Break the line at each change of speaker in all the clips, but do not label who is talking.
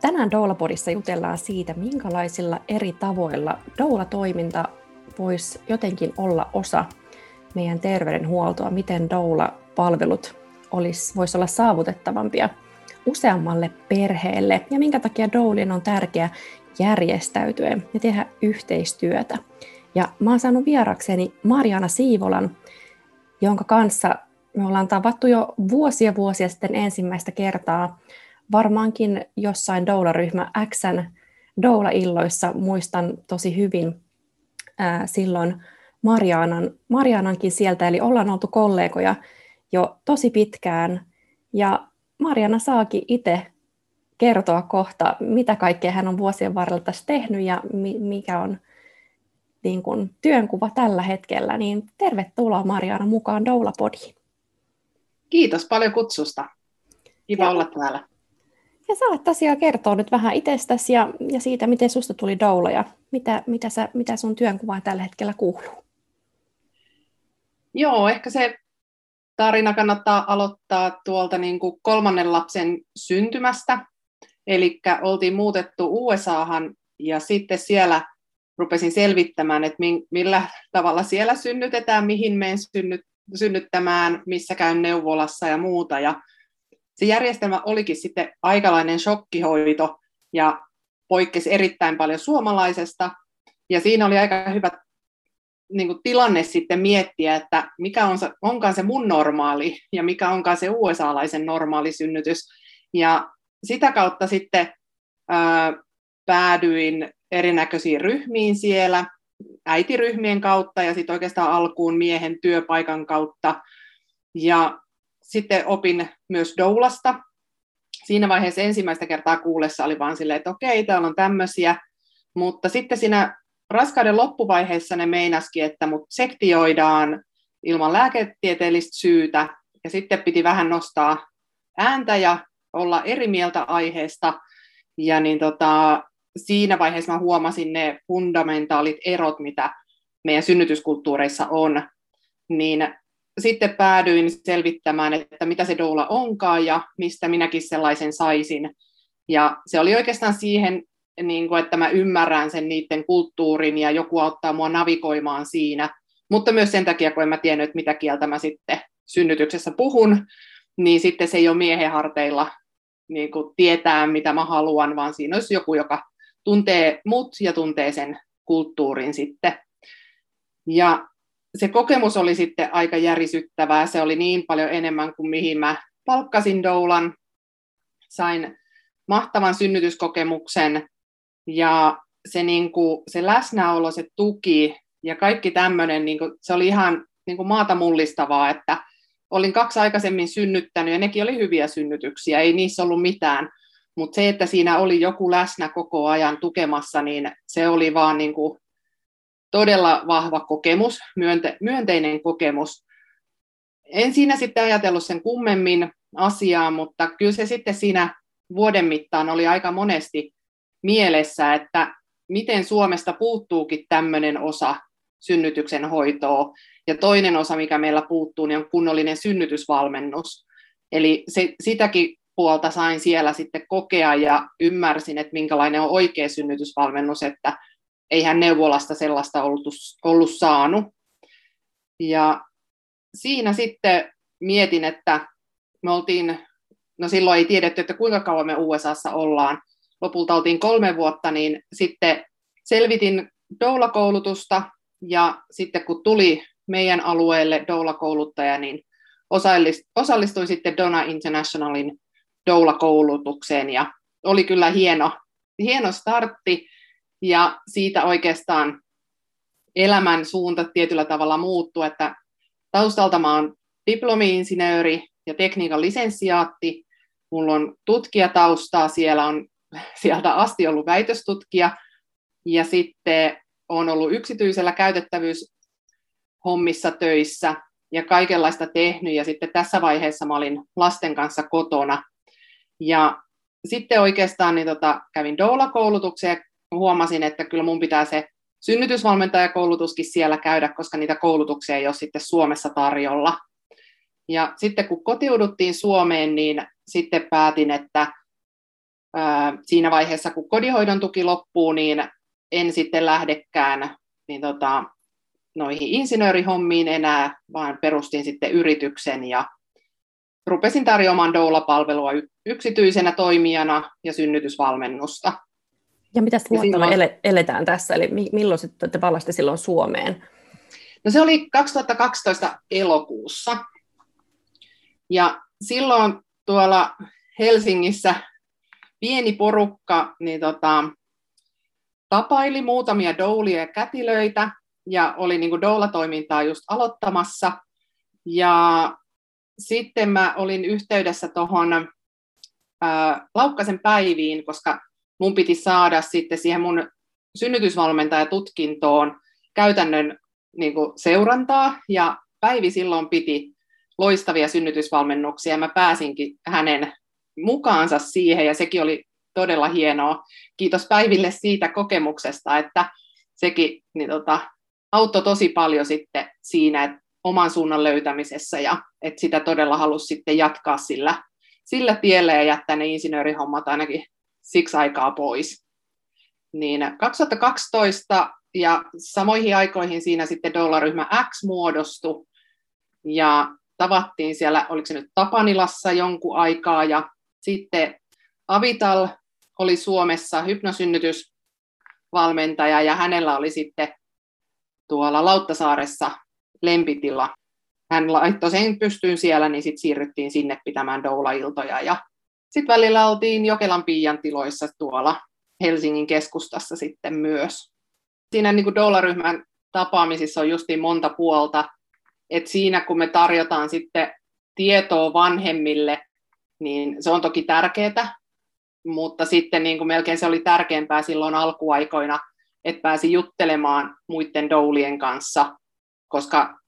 Tänään Doula-podissa jutellaan siitä, minkälaisilla eri tavoilla doula-toiminta voisi jotenkin olla osa meidän terveydenhuoltoa, miten doula-palvelut voisi olla saavutettavampia useammalle perheelle ja minkä takia doulien on tärkeää järjestäytyä ja tehdä yhteistyötä. Ja mä oon saanut vierakseni Mariana Siivolan, jonka kanssa me ollaan tavattu jo vuosia vuosia sitten ensimmäistä kertaa varmaankin jossain doula-ryhmä Xn doula-illoissa muistan tosi hyvin ää, silloin Marianan, Marianankin sieltä, eli ollaan oltu kollegoja jo tosi pitkään, ja Mariana saakin itse kertoa kohta, mitä kaikkea hän on vuosien varrella tässä tehnyt ja mi- mikä on niin kuin, työnkuva tällä hetkellä, niin tervetuloa Mariana mukaan Doula-podiin.
Kiitos paljon kutsusta. Kiva ja, olla täällä.
Ja saat tosiaan kertoa nyt vähän itsestäsi ja, ja siitä, miten susta tuli doula ja mitä, mitä, sä, mitä sun työnkuvaan tällä hetkellä kuuluu.
Joo, ehkä se tarina kannattaa aloittaa tuolta niin kuin kolmannen lapsen syntymästä. Eli oltiin muutettu USAhan ja sitten siellä rupesin selvittämään, että millä tavalla siellä synnytetään, mihin menen synnyt, synnyttämään, missä käyn neuvolassa ja muuta. Ja se järjestelmä olikin sitten aikalainen shokkihoito ja poikkesi erittäin paljon suomalaisesta. Ja siinä oli aika hyvä niin kuin tilanne sitten miettiä, että mikä on onkaan se mun normaali ja mikä onkaan se USA-laisen normaali synnytys. Ja sitä kautta sitten ää, päädyin erinäköisiin ryhmiin siellä, äitiryhmien kautta ja sitten oikeastaan alkuun miehen työpaikan kautta. Ja sitten opin myös doulasta. Siinä vaiheessa ensimmäistä kertaa kuulessa oli vaan silleen, että okei, täällä on tämmöisiä, mutta sitten siinä raskauden loppuvaiheessa ne meinaskin, että mut sektioidaan ilman lääketieteellistä syytä, ja sitten piti vähän nostaa ääntä ja olla eri mieltä aiheesta, ja niin tota, siinä vaiheessa mä huomasin ne fundamentaalit erot, mitä meidän synnytyskulttuureissa on, niin sitten päädyin selvittämään, että mitä se doula onkaan ja mistä minäkin sellaisen saisin. Ja se oli oikeastaan siihen, niin kuin, että mä ymmärrän sen niiden kulttuurin ja joku auttaa mua navigoimaan siinä. Mutta myös sen takia, kun en mä tiennyt, että mitä kieltä mä sitten synnytyksessä puhun, niin sitten se ei ole miehen harteilla niin kuin tietää, mitä mä haluan, vaan siinä olisi joku, joka tuntee mut ja tuntee sen kulttuurin sitten. Ja se kokemus oli sitten aika järisyttävää. Se oli niin paljon enemmän kuin mihin mä palkkasin doulan. Sain mahtavan synnytyskokemuksen ja se, niin kuin, se läsnäolo, se tuki ja kaikki tämmöinen, niin kuin, se oli ihan niin kuin maata mullistavaa, että olin kaksi aikaisemmin synnyttänyt ja nekin oli hyviä synnytyksiä, ei niissä ollut mitään. Mutta se, että siinä oli joku läsnä koko ajan tukemassa, niin se oli vaan niin kuin todella vahva kokemus, myönte, myönteinen kokemus. En siinä sitten ajatellut sen kummemmin asiaa, mutta kyllä se sitten siinä vuoden mittaan oli aika monesti mielessä, että miten Suomesta puuttuukin tämmöinen osa synnytyksen hoitoa. Ja toinen osa, mikä meillä puuttuu, niin on kunnollinen synnytysvalmennus. Eli se, sitäkin puolta sain siellä sitten kokea ja ymmärsin, että minkälainen on oikea synnytysvalmennus, että eihän neuvolasta sellaista ollut, ollut saanut. Ja siinä sitten mietin, että me oltiin, no silloin ei tiedetty, että kuinka kauan me USAssa ollaan. Lopulta oltiin kolme vuotta, niin sitten selvitin doula-koulutusta ja sitten kun tuli meidän alueelle doula-kouluttaja, niin osallistuin sitten Dona Internationalin doula-koulutukseen ja oli kyllä hieno, hieno startti ja siitä oikeastaan elämän suunta tietyllä tavalla muuttui, että taustalta mä oon diplomi-insinööri ja tekniikan lisensiaatti, mulla on tutkijataustaa, siellä on sieltä asti ollut väitöstutkija, Ja sitten olen ollut yksityisellä käytettävyyshommissa töissä ja kaikenlaista tehnyt. Ja sitten tässä vaiheessa mä olin lasten kanssa kotona. Ja sitten oikeastaan niin tota, kävin doula-koulutuksen ja huomasin, että kyllä mun pitää se synnytysvalmentajakoulutuskin siellä käydä, koska niitä koulutuksia ei ole sitten Suomessa tarjolla. Ja sitten kun kotiuduttiin Suomeen, niin sitten päätin, että ää, siinä vaiheessa kun kodinhoidon tuki loppuu, niin en sitten lähdekään niin tota, noihin insinöörihommiin enää, vaan perustin sitten yrityksen ja rupesin tarjoamaan doula-palvelua yksityisenä toimijana ja synnytysvalmennusta.
Ja mitä vuotta me eletään tässä, eli milloin sitten te palaste silloin Suomeen?
No se oli 2012 elokuussa. Ja silloin tuolla Helsingissä pieni porukka niin tota, tapaili muutamia doulia ja kätilöitä, ja oli niin kuin doula-toimintaa just aloittamassa. Ja sitten mä olin yhteydessä tuohon Laukkasen päiviin, koska mun piti saada sitten siihen mun synnytysvalmentajatutkintoon käytännön niin kuin seurantaa, ja Päivi silloin piti loistavia synnytysvalmennuksia, ja mä pääsinkin hänen mukaansa siihen, ja sekin oli todella hienoa. Kiitos Päiville siitä kokemuksesta, että sekin niin tota, auttoi tosi paljon sitten siinä että oman suunnan löytämisessä, ja että sitä todella halusi sitten jatkaa sillä, sillä tiellä ja jättää ne insinöörihommat ainakin siksi aikaa pois. Niin 2012 ja samoihin aikoihin siinä sitten dollaryhmä X muodostui ja tavattiin siellä, oliko se nyt Tapanilassa jonkun aikaa ja sitten Avital oli Suomessa hypnosynnytysvalmentaja ja hänellä oli sitten tuolla Lauttasaaressa lempitila. Hän laittoi sen pystyyn siellä, niin sitten siirryttiin sinne pitämään doula-iltoja ja sitten välillä oltiin Jokelan Piian tiloissa tuolla Helsingin keskustassa sitten myös. Siinä niin kuin doula-ryhmän tapaamisissa on justiin monta puolta. Et siinä kun me tarjotaan sitten tietoa vanhemmille, niin se on toki tärkeää, mutta sitten niin kuin melkein se oli tärkeämpää silloin alkuaikoina, että pääsi juttelemaan muiden doulien kanssa, koska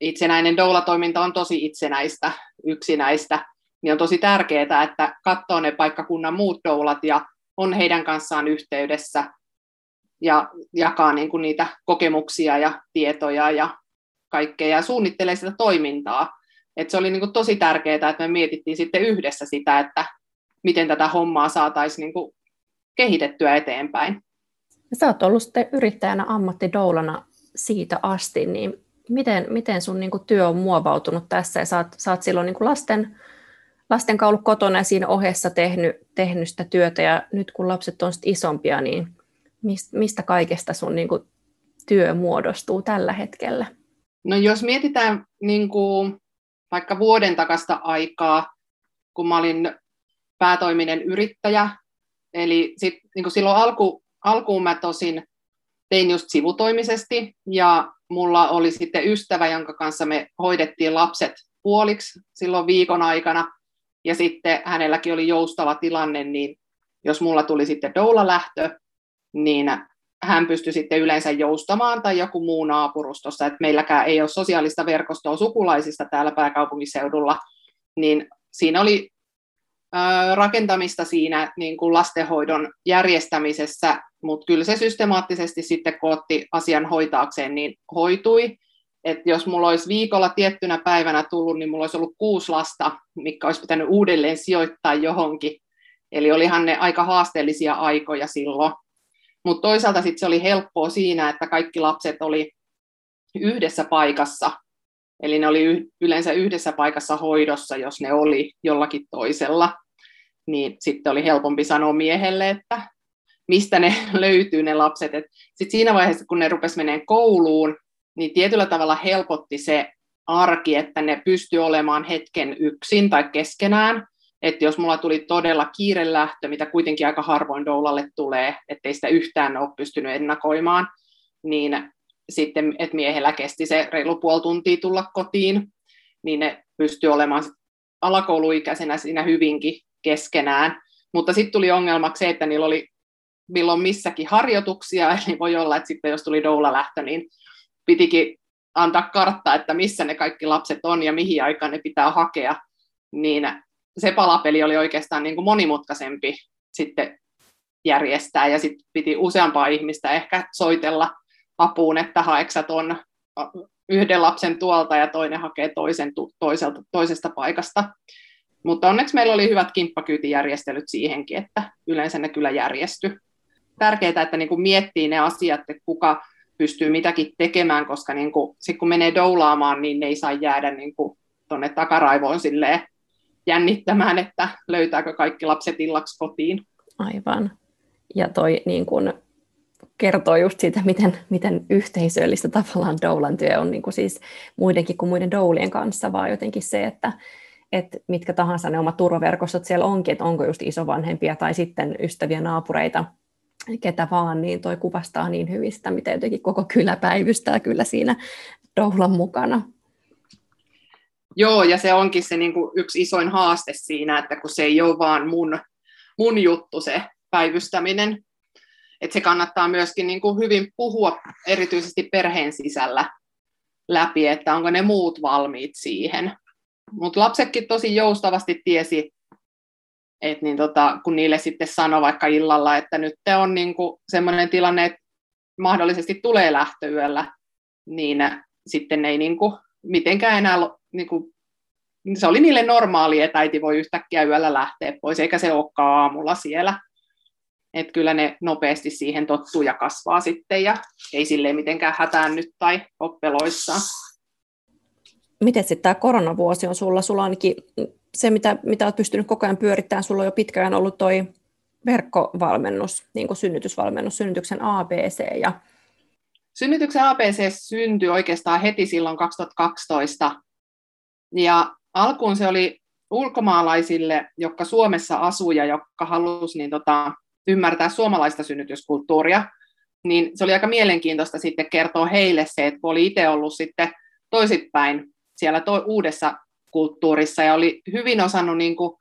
itsenäinen doula-toiminta on tosi itsenäistä, yksinäistä, niin on tosi tärkeää, että katsoo ne paikkakunnan muut doulat ja on heidän kanssaan yhteydessä ja jakaa niin kuin niitä kokemuksia ja tietoja ja kaikkea ja suunnittelee sitä toimintaa. Et se oli niin kuin tosi tärkeää, että me mietittiin sitten yhdessä sitä, että miten tätä hommaa saataisiin niin kuin kehitettyä eteenpäin.
Sä oot ollut sitten yrittäjänä ammattidoulana siitä asti, niin miten, miten sun niin kuin työ on muovautunut tässä ja sä oot, sä oot silloin niin kuin lasten lasten ollut kotona ja siinä ohessa tehnyt, tehnyt sitä työtä ja nyt kun lapset on isompia, niin mistä kaikesta sun niin kuin, työ muodostuu tällä hetkellä?
No jos mietitään niin kuin, vaikka vuoden takasta aikaa, kun mä olin päätoiminen yrittäjä, eli sit, niin kuin silloin alku, alkuun mä tosin tein just sivutoimisesti ja mulla oli sitten ystävä, jonka kanssa me hoidettiin lapset puoliksi silloin viikon aikana ja sitten hänelläkin oli joustava tilanne, niin jos mulla tuli sitten doula-lähtö, niin hän pystyi sitten yleensä joustamaan tai joku muu naapurustossa, että meilläkään ei ole sosiaalista verkostoa sukulaisista täällä pääkaupunkiseudulla, niin siinä oli rakentamista siinä niin kuin lastenhoidon järjestämisessä, mutta kyllä se systemaattisesti sitten, kun otti asian hoitaakseen, niin hoitui että jos mulla olisi viikolla tiettynä päivänä tullut, niin mulla olisi ollut kuusi lasta, mikä olisi pitänyt uudelleen sijoittaa johonkin. Eli olihan ne aika haasteellisia aikoja silloin. Mutta toisaalta sitten se oli helppoa siinä, että kaikki lapset oli yhdessä paikassa. Eli ne oli yleensä yhdessä paikassa hoidossa, jos ne oli jollakin toisella. Niin sitten oli helpompi sanoa miehelle, että mistä ne löytyy ne lapset. Sitten siinä vaiheessa, kun ne rupes meneen kouluun, niin tietyllä tavalla helpotti se arki, että ne pystyi olemaan hetken yksin tai keskenään. Että jos mulla tuli todella kiire lähtö, mitä kuitenkin aika harvoin doulalle tulee, ettei sitä yhtään ole pystynyt ennakoimaan, niin sitten, että miehellä kesti se reilu puoli tuntia tulla kotiin, niin ne pystyi olemaan alakouluikäisenä siinä hyvinkin keskenään. Mutta sitten tuli ongelmaksi se, että niillä oli milloin missäkin harjoituksia, eli voi olla, että sitten jos tuli doula-lähtö, niin pitikin antaa karttaa, että missä ne kaikki lapset on ja mihin aikaan ne pitää hakea, niin se palapeli oli oikeastaan niin kuin monimutkaisempi sitten järjestää, ja sitten piti useampaa ihmistä ehkä soitella apuun, että haeksat on yhden lapsen tuolta ja toinen hakee toisen toiselta, toisesta paikasta. Mutta onneksi meillä oli hyvät kimppakyytijärjestelyt siihenkin, että yleensä ne kyllä järjesty. Tärkeää, että niin kuin miettii ne asiat, että kuka pystyy mitäkin tekemään, koska niin kuin, sit kun menee doulaamaan, niin ne ei saa jäädä niin tuonne takaraivoon silleen jännittämään, että löytääkö kaikki lapset illaksi kotiin.
Aivan. Ja toi niin kun kertoo just siitä, miten, miten yhteisöllistä tavallaan doulan työ on niin kuin siis muidenkin kuin muiden doulien kanssa, vaan jotenkin se, että, että mitkä tahansa ne omat turvaverkostot siellä onkin, että onko just isovanhempia tai sitten ystäviä, naapureita, ketä vaan, niin toi kuvastaa niin hyvin sitä, miten jotenkin koko kylä päivystää kyllä siinä doulan mukana.
Joo, ja se onkin se niin kuin yksi isoin haaste siinä, että kun se ei ole vaan mun, mun juttu se päivystäminen, että se kannattaa myöskin niin kuin hyvin puhua erityisesti perheen sisällä läpi, että onko ne muut valmiit siihen. Mutta lapsetkin tosi joustavasti tiesi, että niin tota, kun niille sitten sanoi vaikka illalla, että nyt on niin sellainen tilanne, että mahdollisesti tulee lähtöyöllä, niin sitten ei niin kuin mitenkään enää, niin kuin, se oli niille normaali, että äiti voi yhtäkkiä yöllä lähteä pois, eikä se olekaan aamulla siellä että kyllä ne nopeasti siihen tottuu ja kasvaa sitten ja ei silleen mitenkään hätäännyt tai oppeloissa.
Miten sitten tämä koronavuosi on sulla? Sulla ainakin se, mitä, mitä olet pystynyt koko ajan pyörittämään, sulla on jo pitkään ollut toi verkkovalmennus, niin kuin synnytysvalmennus, synnytyksen ABC. Ja...
Synnytyksen ABC syntyi oikeastaan heti silloin 2012. Ja alkuun se oli ulkomaalaisille, jotka Suomessa asuu ja jotka halusivat niin tota, ymmärtää suomalaista synnytyskulttuuria, niin se oli aika mielenkiintoista sitten kertoa heille se, että kun oli itse ollut sitten toisitpäin siellä to- uudessa kulttuurissa ja oli hyvin osannut niin kuin,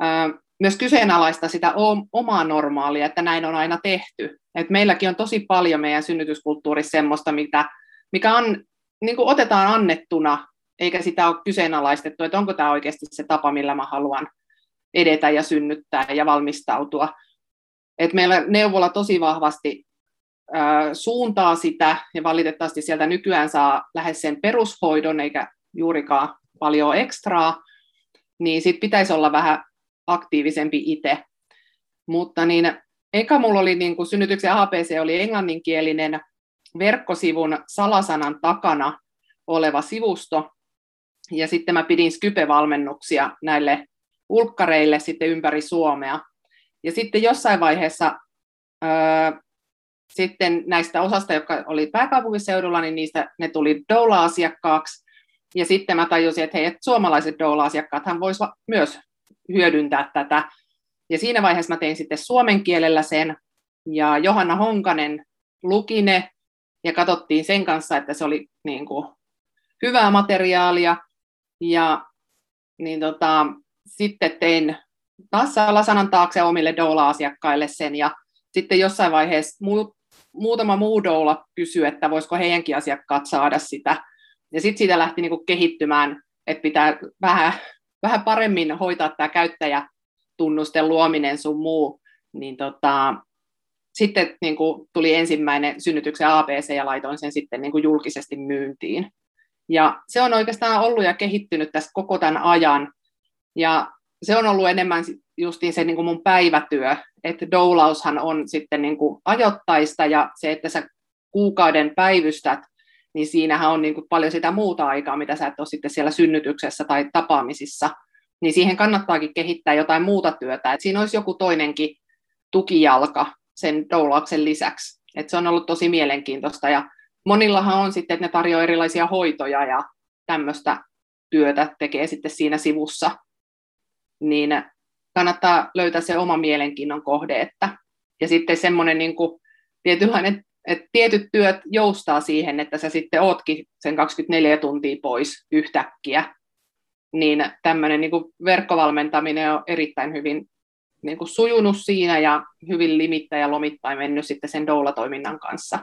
ää, myös kyseenalaista sitä omaa normaalia, että näin on aina tehty. Et meilläkin on tosi paljon meidän synnytyskulttuurissa semmoista, mitä, mikä on, niin kuin otetaan annettuna, eikä sitä ole kyseenalaistettu, että onko tämä oikeasti se tapa, millä mä haluan edetä ja synnyttää ja valmistautua. Et meillä neuvola tosi vahvasti ää, suuntaa sitä, ja valitettavasti sieltä nykyään saa lähes sen perushoidon, eikä juurikaan paljon ekstraa, niin sitten pitäisi olla vähän aktiivisempi itse. Mutta niin, eka mulla oli niin kuin synnytyksen APC oli englanninkielinen verkkosivun salasanan takana oleva sivusto, ja sitten mä pidin Skype-valmennuksia näille ulkkareille sitten ympäri Suomea. Ja sitten jossain vaiheessa öö, sitten näistä osasta, jotka oli pääkaupunkiseudulla, niin niistä ne tuli doula-asiakkaaksi. Ja sitten mä tajusin, että hei, että suomalaiset doula-asiakkaat hän voisivat myös hyödyntää tätä. Ja siinä vaiheessa mä tein sitten suomen kielellä sen, ja Johanna Honkanen luki ne, ja katsottiin sen kanssa, että se oli niin kuin, hyvää materiaalia. Ja niin tota, sitten tein taas salasanan taakse omille doula-asiakkaille sen, ja sitten jossain vaiheessa muu, muutama muu doula kysyi, että voisiko heidänkin asiakkaat saada sitä, ja sitten siitä lähti niinku kehittymään, että pitää vähän, vähän paremmin hoitaa tämä käyttäjätunnusten luominen sun muu, niin tota, sitten niin kuin, tuli ensimmäinen synnytyksen ABC ja laitoin sen sitten niin kuin, julkisesti myyntiin. Ja se on oikeastaan ollut ja kehittynyt tässä koko tämän ajan. Ja se on ollut enemmän justiin se niin kuin mun päivätyö, että doulaushan on sitten niin kuin ajoittaista ja se, että sä kuukauden päivystät, niin siinähän on niin kuin paljon sitä muuta aikaa, mitä sä et ole sitten siellä synnytyksessä tai tapaamisissa, niin siihen kannattaakin kehittää jotain muuta työtä, että siinä olisi joku toinenkin tukijalka sen doulauksen lisäksi. että se on ollut tosi mielenkiintoista ja monillahan on sitten, että ne tarjoaa erilaisia hoitoja ja tämmöistä työtä tekee sitten siinä sivussa, niin kannattaa löytää se oma mielenkiinnon kohde. Että, ja sitten semmoinen niin kuin, tietynlainen, että tietyt työt joustaa siihen, että sä sitten ootkin sen 24 tuntia pois yhtäkkiä, niin tämmöinen niin kuin verkkovalmentaminen on erittäin hyvin niin kuin sujunut siinä ja hyvin limittäin ja lomittain mennyt sitten sen doula-toiminnan kanssa.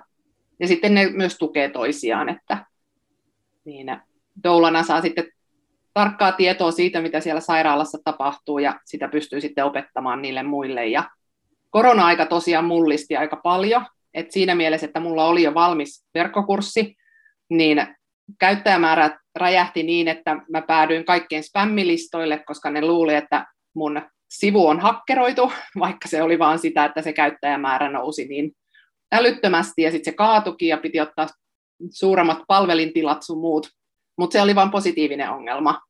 Ja sitten ne myös tukee toisiaan, että niin doulana saa sitten tarkkaa tietoa siitä, mitä siellä sairaalassa tapahtuu, ja sitä pystyy sitten opettamaan niille muille. Ja korona-aika tosiaan mullisti aika paljon, et siinä mielessä, että mulla oli jo valmis verkkokurssi, niin käyttäjämäärät räjähti niin, että mä päädyin kaikkien spämmilistoille, koska ne luuli, että mun sivu on hakkeroitu, vaikka se oli vaan sitä, että se käyttäjämäärä nousi niin älyttömästi ja sitten se kaatuki ja piti ottaa suuremmat palvelintilat sun muut, mutta se oli vain positiivinen ongelma.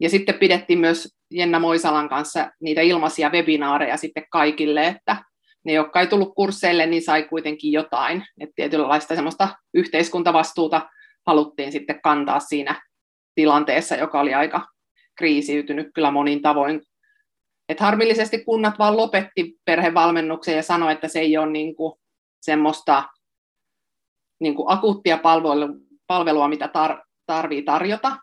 Ja sitten pidettiin myös Jenna Moisalan kanssa niitä ilmaisia webinaareja sitten kaikille, että ne, jotka ei tullut kursseille, niin sai kuitenkin jotain. Että tietynlaista semmoista yhteiskuntavastuuta haluttiin sitten kantaa siinä tilanteessa, joka oli aika kriisiytynyt kyllä monin tavoin. Et harmillisesti kunnat vaan lopetti perhevalmennuksen ja sanoi, että se ei ole niin kuin semmoista niin kuin akuuttia palvelua, mitä tar- tarvii tarjota,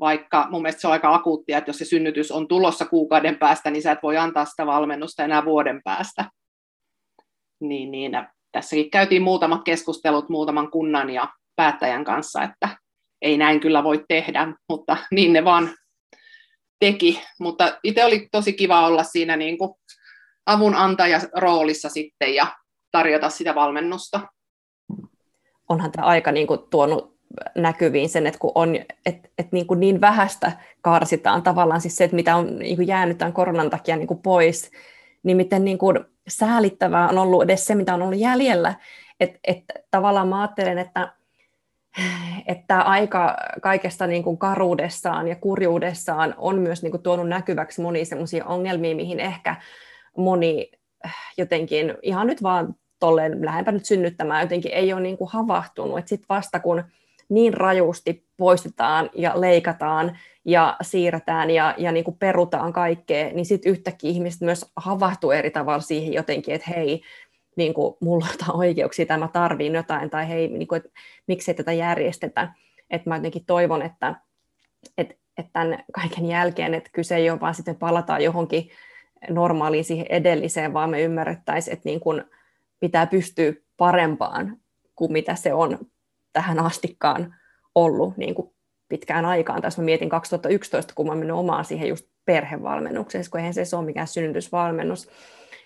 vaikka mun mielestä se on aika akuuttia, että jos se synnytys on tulossa kuukauden päästä, niin sä et voi antaa sitä valmennusta enää vuoden päästä. Niin, niin tässäkin käytiin muutamat keskustelut muutaman kunnan ja päättäjän kanssa, että ei näin kyllä voi tehdä, mutta niin ne vaan teki. Mutta itse oli tosi kiva olla siinä niin kuin avunantaja roolissa sitten ja tarjota sitä valmennusta.
Onhan tämä aika niin kuin tuonut näkyviin sen, että kun on, et, et niin, kuin niin vähästä karsitaan tavallaan siis se, että mitä on niin kuin jäänyt tämän koronan takia niin kuin pois, niin miten niin kuin säälittävää on ollut edes se, mitä on ollut jäljellä. Että et, tavallaan mä ajattelen, että että aika kaikesta niin kuin karuudessaan ja kurjuudessaan on myös niin kuin tuonut näkyväksi monia sellaisia ongelmia, mihin ehkä moni jotenkin ihan nyt vaan tolleen lähempä nyt synnyttämään jotenkin ei ole niin kuin havahtunut. Sitten vasta kun niin rajusti poistetaan ja leikataan ja siirretään ja, ja niin kuin perutaan kaikkea, niin sitten yhtäkkiä ihmiset myös havahtuu eri tavalla siihen jotenkin, että hei, niin kuin, mulla on oikeuksia tai mä tarviin jotain, tai hei, niin kuin, että miksei tätä järjestetä. Että mä jotenkin toivon, että, että, että tämän kaiken jälkeen, että kyse ei ole vaan sitten palataan johonkin normaaliin siihen edelliseen, vaan me ymmärrettäisiin, että niin kuin pitää pystyä parempaan kuin mitä se on tähän astikkaan ollut niin kuin pitkään aikaan. Tässä mä mietin 2011, kun mä menin omaan siihen just perhevalmennukseen, kun eihän se ole mikään synnytysvalmennus.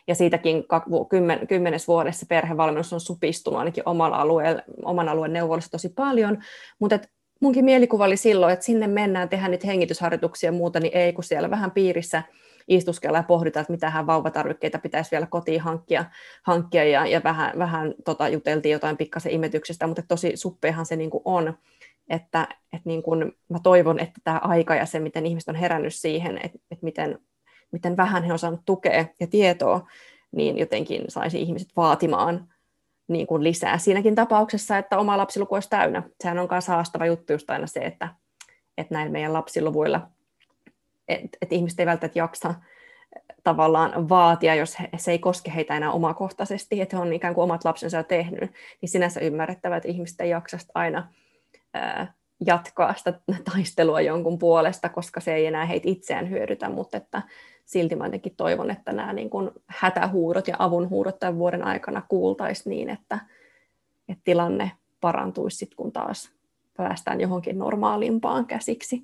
Ja siitäkin kymmen, kymmenes vuodessa perhevalmennus on supistunut ainakin omalla alueella, oman alueen neuvolassa tosi paljon. Mutta munkin mielikuva oli silloin, että sinne mennään, tehdään niitä hengitysharjoituksia ja muuta, niin ei, kun siellä vähän piirissä istuskella ja pohdita, että mitähän vauvatarvikkeita pitäisi vielä kotiin hankkia, hankkia ja, ja vähän, vähän tota, juteltiin jotain pikkasen imetyksestä, mutta tosi suppeahan se niin kuin on. Että, että niin kuin mä toivon, että tämä aika ja se, miten ihmiset on herännyt siihen, että, että miten, miten vähän he on saanut tukea ja tietoa, niin jotenkin saisi ihmiset vaatimaan niin kuin lisää siinäkin tapauksessa, että oma lapsiluku olisi täynnä. Sehän on myös haastava juttu just aina se, että, että näin meidän lapsiluvuilla että et ihmiset ei välttämättä jaksa tavallaan vaatia, jos he, se ei koske heitä enää omakohtaisesti, että he on ikään kuin omat lapsensa jo tehnyt, niin sinänsä ymmärrettävä, että ihmiset ei jaksa aina jatkaa sitä taistelua jonkun puolesta, koska se ei enää heitä itseään hyödytä, mutta että silti mä jotenkin toivon, että nämä niin kuin hätähuudot ja avunhuudot tämän vuoden aikana kuultaisiin niin, että, että tilanne parantuisi sitten, kun taas päästään johonkin normaalimpaan käsiksi.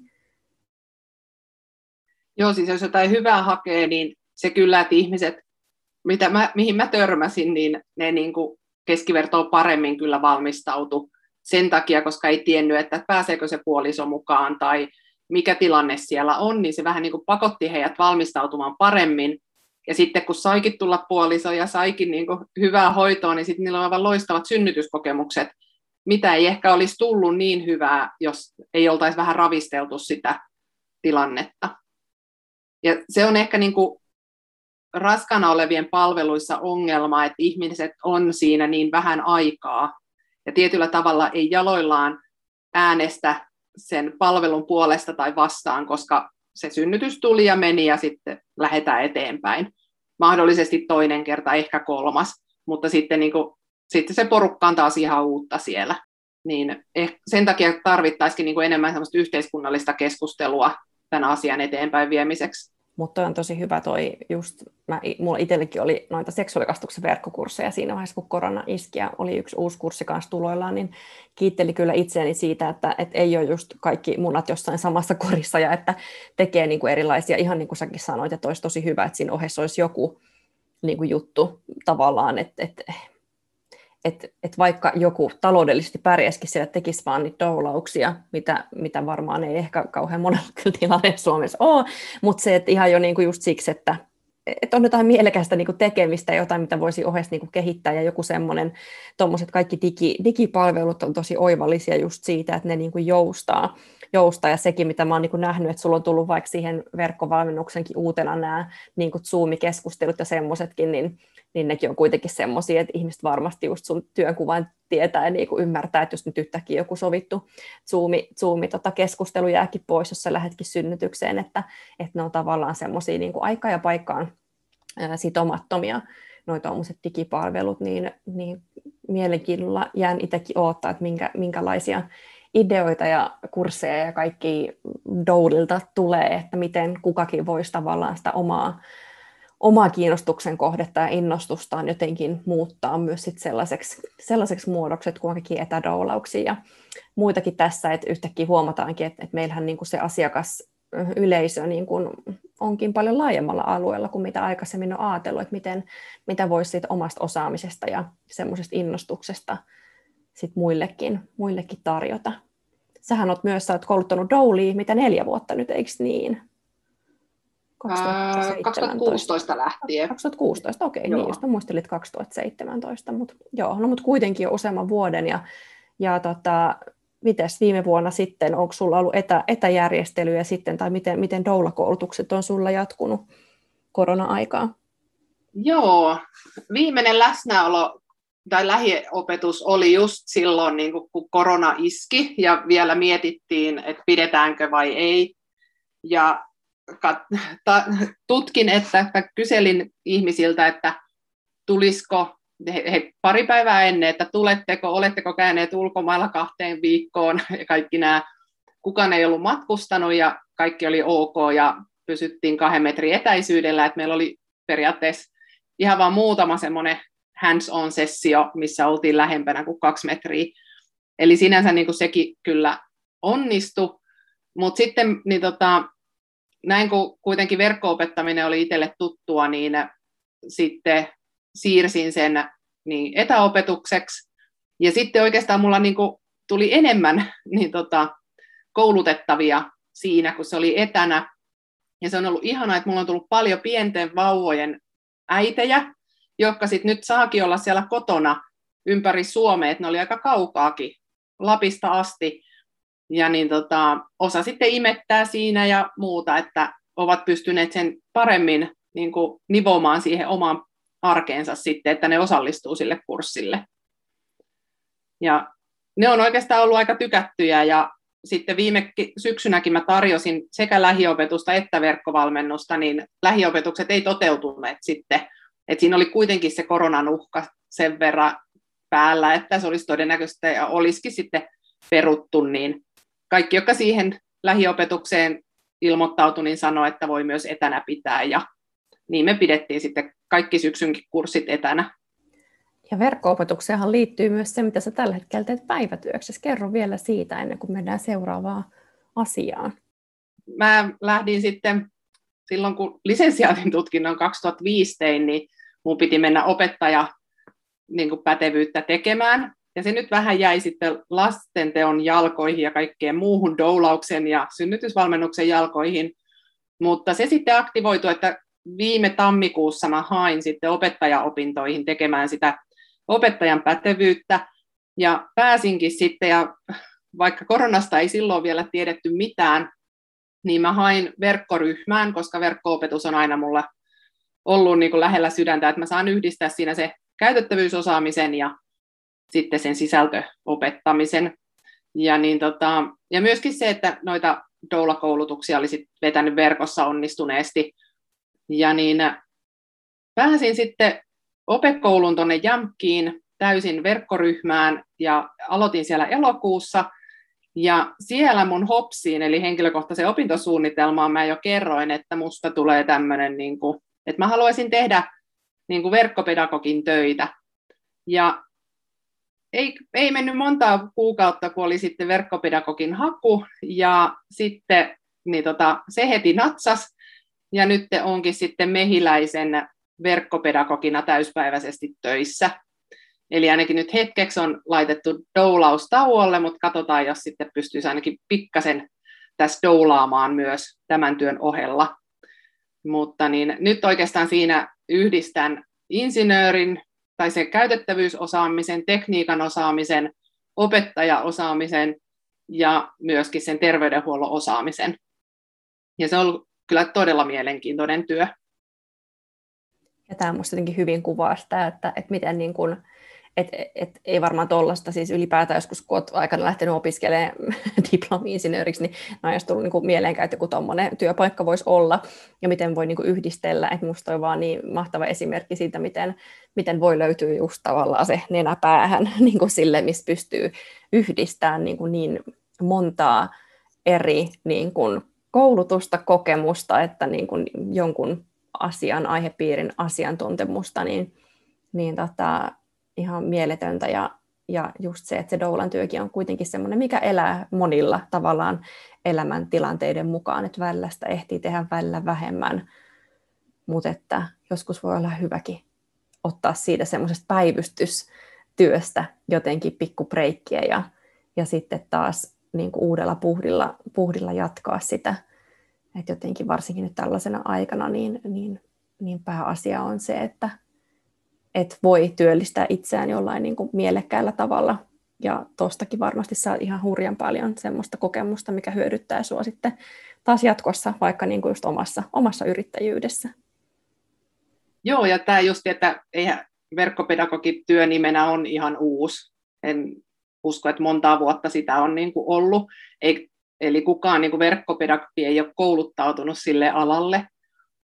Joo, siis jos jotain hyvää hakee, niin se kyllä, että ihmiset, mitä mä, mihin mä törmäsin, niin ne niin kuin keskivertoa paremmin kyllä valmistautu sen takia, koska ei tiennyt, että pääseekö se puoliso mukaan tai mikä tilanne siellä on, niin se vähän niin kuin pakotti heidät valmistautumaan paremmin. Ja sitten kun saikin tulla puoliso ja saikin niin kuin hyvää hoitoa, niin sitten niillä on aivan loistavat synnytyskokemukset, mitä ei ehkä olisi tullut niin hyvää, jos ei oltaisi vähän ravisteltu sitä tilannetta. Ja se on ehkä niin kuin raskana olevien palveluissa ongelma, että ihmiset on siinä niin vähän aikaa ja tietyllä tavalla ei jaloillaan äänestä sen palvelun puolesta tai vastaan, koska se synnytys tuli ja meni ja sitten lähdetään eteenpäin. Mahdollisesti toinen kerta, ehkä kolmas, mutta sitten, niin kuin, sitten se porukka on taas ihan uutta siellä. Niin eh, sen takia tarvittaisiin niin kuin enemmän yhteiskunnallista keskustelua tämän asian eteenpäin viemiseksi.
Mutta on tosi hyvä toi just, mä, mulla itsellekin oli noita seksuaalikastuksen verkkokursseja siinä vaiheessa, kun korona iski ja oli yksi uusi kurssi kanssa tuloillaan, niin kiitteli kyllä itseäni siitä, että, että ei ole just kaikki munat jossain samassa korissa ja että tekee niin kuin erilaisia, ihan niin kuin säkin sanoit, että olisi tosi hyvä, että siinä ohessa olisi joku niin kuin juttu tavallaan, että, että että et vaikka joku taloudellisesti pärjäskin siellä, tekisi vaan niitä doulauksia, mitä, mitä varmaan ei ehkä kauhean monella kyllä tilanne Suomessa ole, mutta se, että ihan jo niinku just siksi, että että on jotain mielekästä niin tekemistä, jotain, mitä voisi ohessa niin kehittää, ja joku semmoinen, tuommoiset kaikki digi, digipalvelut on tosi oivallisia just siitä, että ne niin joustaa, joustaa, ja sekin, mitä mä oon niin nähnyt, että sulla on tullut vaikka siihen verkkovalmennuksenkin uutena nämä niin Zoom-keskustelut ja semmoisetkin, niin niin nekin on kuitenkin semmoisia, että ihmiset varmasti just sun työnkuvan tietää ja niin kuin ymmärtää, että jos nyt yhtäkkiä joku sovittu Zoomi, Zoomi tota keskustelu jääkin pois, jos sä lähdetkin synnytykseen, että, että ne on tavallaan semmoisia niin kuin aika ja paikkaan sitomattomia noita tuommoiset digipalvelut, niin, niin mielenkiinnolla jään itsekin odottaa, että minkä, minkälaisia ideoita ja kursseja ja kaikki Doulilta tulee, että miten kukakin voisi tavallaan sitä omaa omaa kiinnostuksen kohdetta ja innostustaan jotenkin muuttaa myös sit sellaiseksi, sellaiseksi muodoksi, kuin kaikki etädoulauksia ja muitakin tässä, että yhtäkkiä huomataankin, että, että meillähän niin kuin se asiakasyleisö niin kuin onkin paljon laajemmalla alueella kuin mitä aikaisemmin on ajatellut, että miten, mitä voisi siitä omasta osaamisesta ja semmoisesta innostuksesta sit muillekin, muillekin tarjota. Sähän olet myös, sä olet kouluttanut doulia, mitä neljä vuotta nyt, eikö niin?
2016 lähtien.
2016, okei, okay, niin just muistelit 2017, mutta joo, no mutta kuitenkin jo useamman vuoden ja, ja tota, mites viime vuonna sitten, onko sulla ollut etä, etäjärjestelyjä sitten, tai miten, miten doula-koulutukset on sulla jatkunut korona-aikaa?
Joo, viimeinen läsnäolo tai lähiopetus oli just silloin, niin kun korona iski ja vielä mietittiin, että pidetäänkö vai ei. Ja tutkin, että, kyselin ihmisiltä, että tulisiko he, he pari päivää ennen, että tuletteko, oletteko käyneet ulkomailla kahteen viikkoon ja kaikki nämä, kukaan ei ollut matkustanut ja kaikki oli ok ja pysyttiin kahden metrin etäisyydellä, että meillä oli periaatteessa ihan vain muutama semmoinen hands-on-sessio, missä oltiin lähempänä kuin kaksi metriä. Eli sinänsä niin kuin sekin kyllä onnistui, mutta sitten niin tota, näin kun kuitenkin verkko-opettaminen oli itselle tuttua, niin sitten siirsin sen niin etäopetukseksi. Ja sitten oikeastaan mulla niin kuin tuli enemmän niin tota, koulutettavia siinä, kun se oli etänä. Ja se on ollut ihanaa, että mulla on tullut paljon pienten vauvojen äitejä, jotka sitten nyt saakin olla siellä kotona ympäri Suomea, että ne oli aika kaukaakin Lapista asti ja niin tota, osa sitten imettää siinä ja muuta, että ovat pystyneet sen paremmin niin kuin, nivomaan siihen omaan arkeensa sitten, että ne osallistuu sille kurssille. Ja ne on oikeastaan ollut aika tykättyjä ja sitten viime syksynäkin mä tarjosin sekä lähiopetusta että verkkovalmennusta, niin lähiopetukset ei toteutuneet sitten. Et siinä oli kuitenkin se koronan uhka sen verran päällä, että se olisi todennäköistä ja olisikin sitten peruttu, niin kaikki, jotka siihen lähiopetukseen ilmoittautui, niin sanoi, että voi myös etänä pitää. Ja niin me pidettiin sitten kaikki syksynkin kurssit etänä.
Ja verkko-opetukseenhan liittyy myös se, mitä sä tällä hetkellä teet päivätyöksi. Kerro vielä siitä ennen kuin mennään seuraavaan asiaan.
Mä lähdin sitten silloin, kun lisensiaatin tutkinnon 2005 tein, niin mun piti mennä opettaja niin kuin pätevyyttä tekemään. Ja se nyt vähän jäi sitten lastenteon jalkoihin ja kaikkeen muuhun doulauksen ja synnytysvalmennuksen jalkoihin. Mutta se sitten aktivoitu, että viime tammikuussa mä hain sitten opettajaopintoihin tekemään sitä opettajan pätevyyttä. Ja pääsinkin sitten, ja vaikka koronasta ei silloin vielä tiedetty mitään, niin mä hain verkkoryhmään, koska verkko-opetus on aina mulla ollut niin kuin lähellä sydäntä, että mä saan yhdistää siinä se käytettävyysosaamisen ja sitten sen sisältöopettamisen. Ja, niin tota, ja myöskin se, että noita doula-koulutuksia olisi vetänyt verkossa onnistuneesti. Ja niin pääsin sitten opekoulun tuonne Jamkiin täysin verkkoryhmään ja aloitin siellä elokuussa. Ja siellä mun HOPSiin, eli henkilökohtaisen opintosuunnitelmaan, mä jo kerroin, että musta tulee tämmöinen, niin kuin, että mä haluaisin tehdä niin kuin verkkopedagogin töitä. Ja ei, ei mennyt montaa kuukautta, kun oli sitten verkkopedagogin haku, ja sitten niin tota, se heti natsas, ja nyt onkin sitten mehiläisen verkkopedagogina täyspäiväisesti töissä. Eli ainakin nyt hetkeksi on laitettu doulaus tauolle, mutta katsotaan, jos sitten pystyisi ainakin pikkasen tässä doulaamaan myös tämän työn ohella. Mutta niin, nyt oikeastaan siinä yhdistän insinöörin tai sen käytettävyysosaamisen, tekniikan osaamisen, opettajaosaamisen ja myöskin sen terveydenhuollon osaamisen. Ja se on ollut kyllä todella mielenkiintoinen työ.
Ja tämä minusta jotenkin hyvin kuvaa sitä, että, että miten niin kuin, et, et, ei varmaan tuollaista, siis ylipäätään joskus kun olet aikana lähtenyt opiskelemaan diplomi-insinööriksi, niin jos tullut niin mieleenkään, että joku tuommoinen työpaikka voisi olla, ja miten voi niin kuin yhdistellä, että minusta on vaan niin mahtava esimerkki siitä, miten, miten voi löytyä just tavallaan se nenä päähän niin kuin sille, missä pystyy yhdistämään niin, kuin niin montaa eri niin kuin koulutusta, kokemusta, että niin kuin jonkun asian, aihepiirin asiantuntemusta, niin, niin tota, ihan mieletöntä. Ja, ja just se, että se doulan työkin on kuitenkin semmoinen, mikä elää monilla tavallaan elämäntilanteiden mukaan, että välillä sitä ehtii tehdä välillä vähemmän, mutta että joskus voi olla hyväkin ottaa siitä semmoisesta päivystystyöstä jotenkin breikkiä ja, ja sitten taas niin kuin uudella puhdilla, puhdilla jatkaa sitä. Et jotenkin varsinkin nyt tällaisena aikana niin, niin, niin pääasia on se, että et voi työllistää itseään jollain niin kuin mielekkäällä tavalla. Ja tuostakin varmasti saa ihan hurjan paljon semmoista kokemusta, mikä hyödyttää sinua sitten taas jatkossa, vaikka niin kuin just omassa, omassa yrittäjyydessä.
Joo, ja tämä just, että eihän verkkopedagogit työnimenä on ihan uusi. En usko, että montaa vuotta sitä on niin kuin ollut. Ei, eli kukaan niin kuin verkkopedagogi ei ole kouluttautunut sille alalle.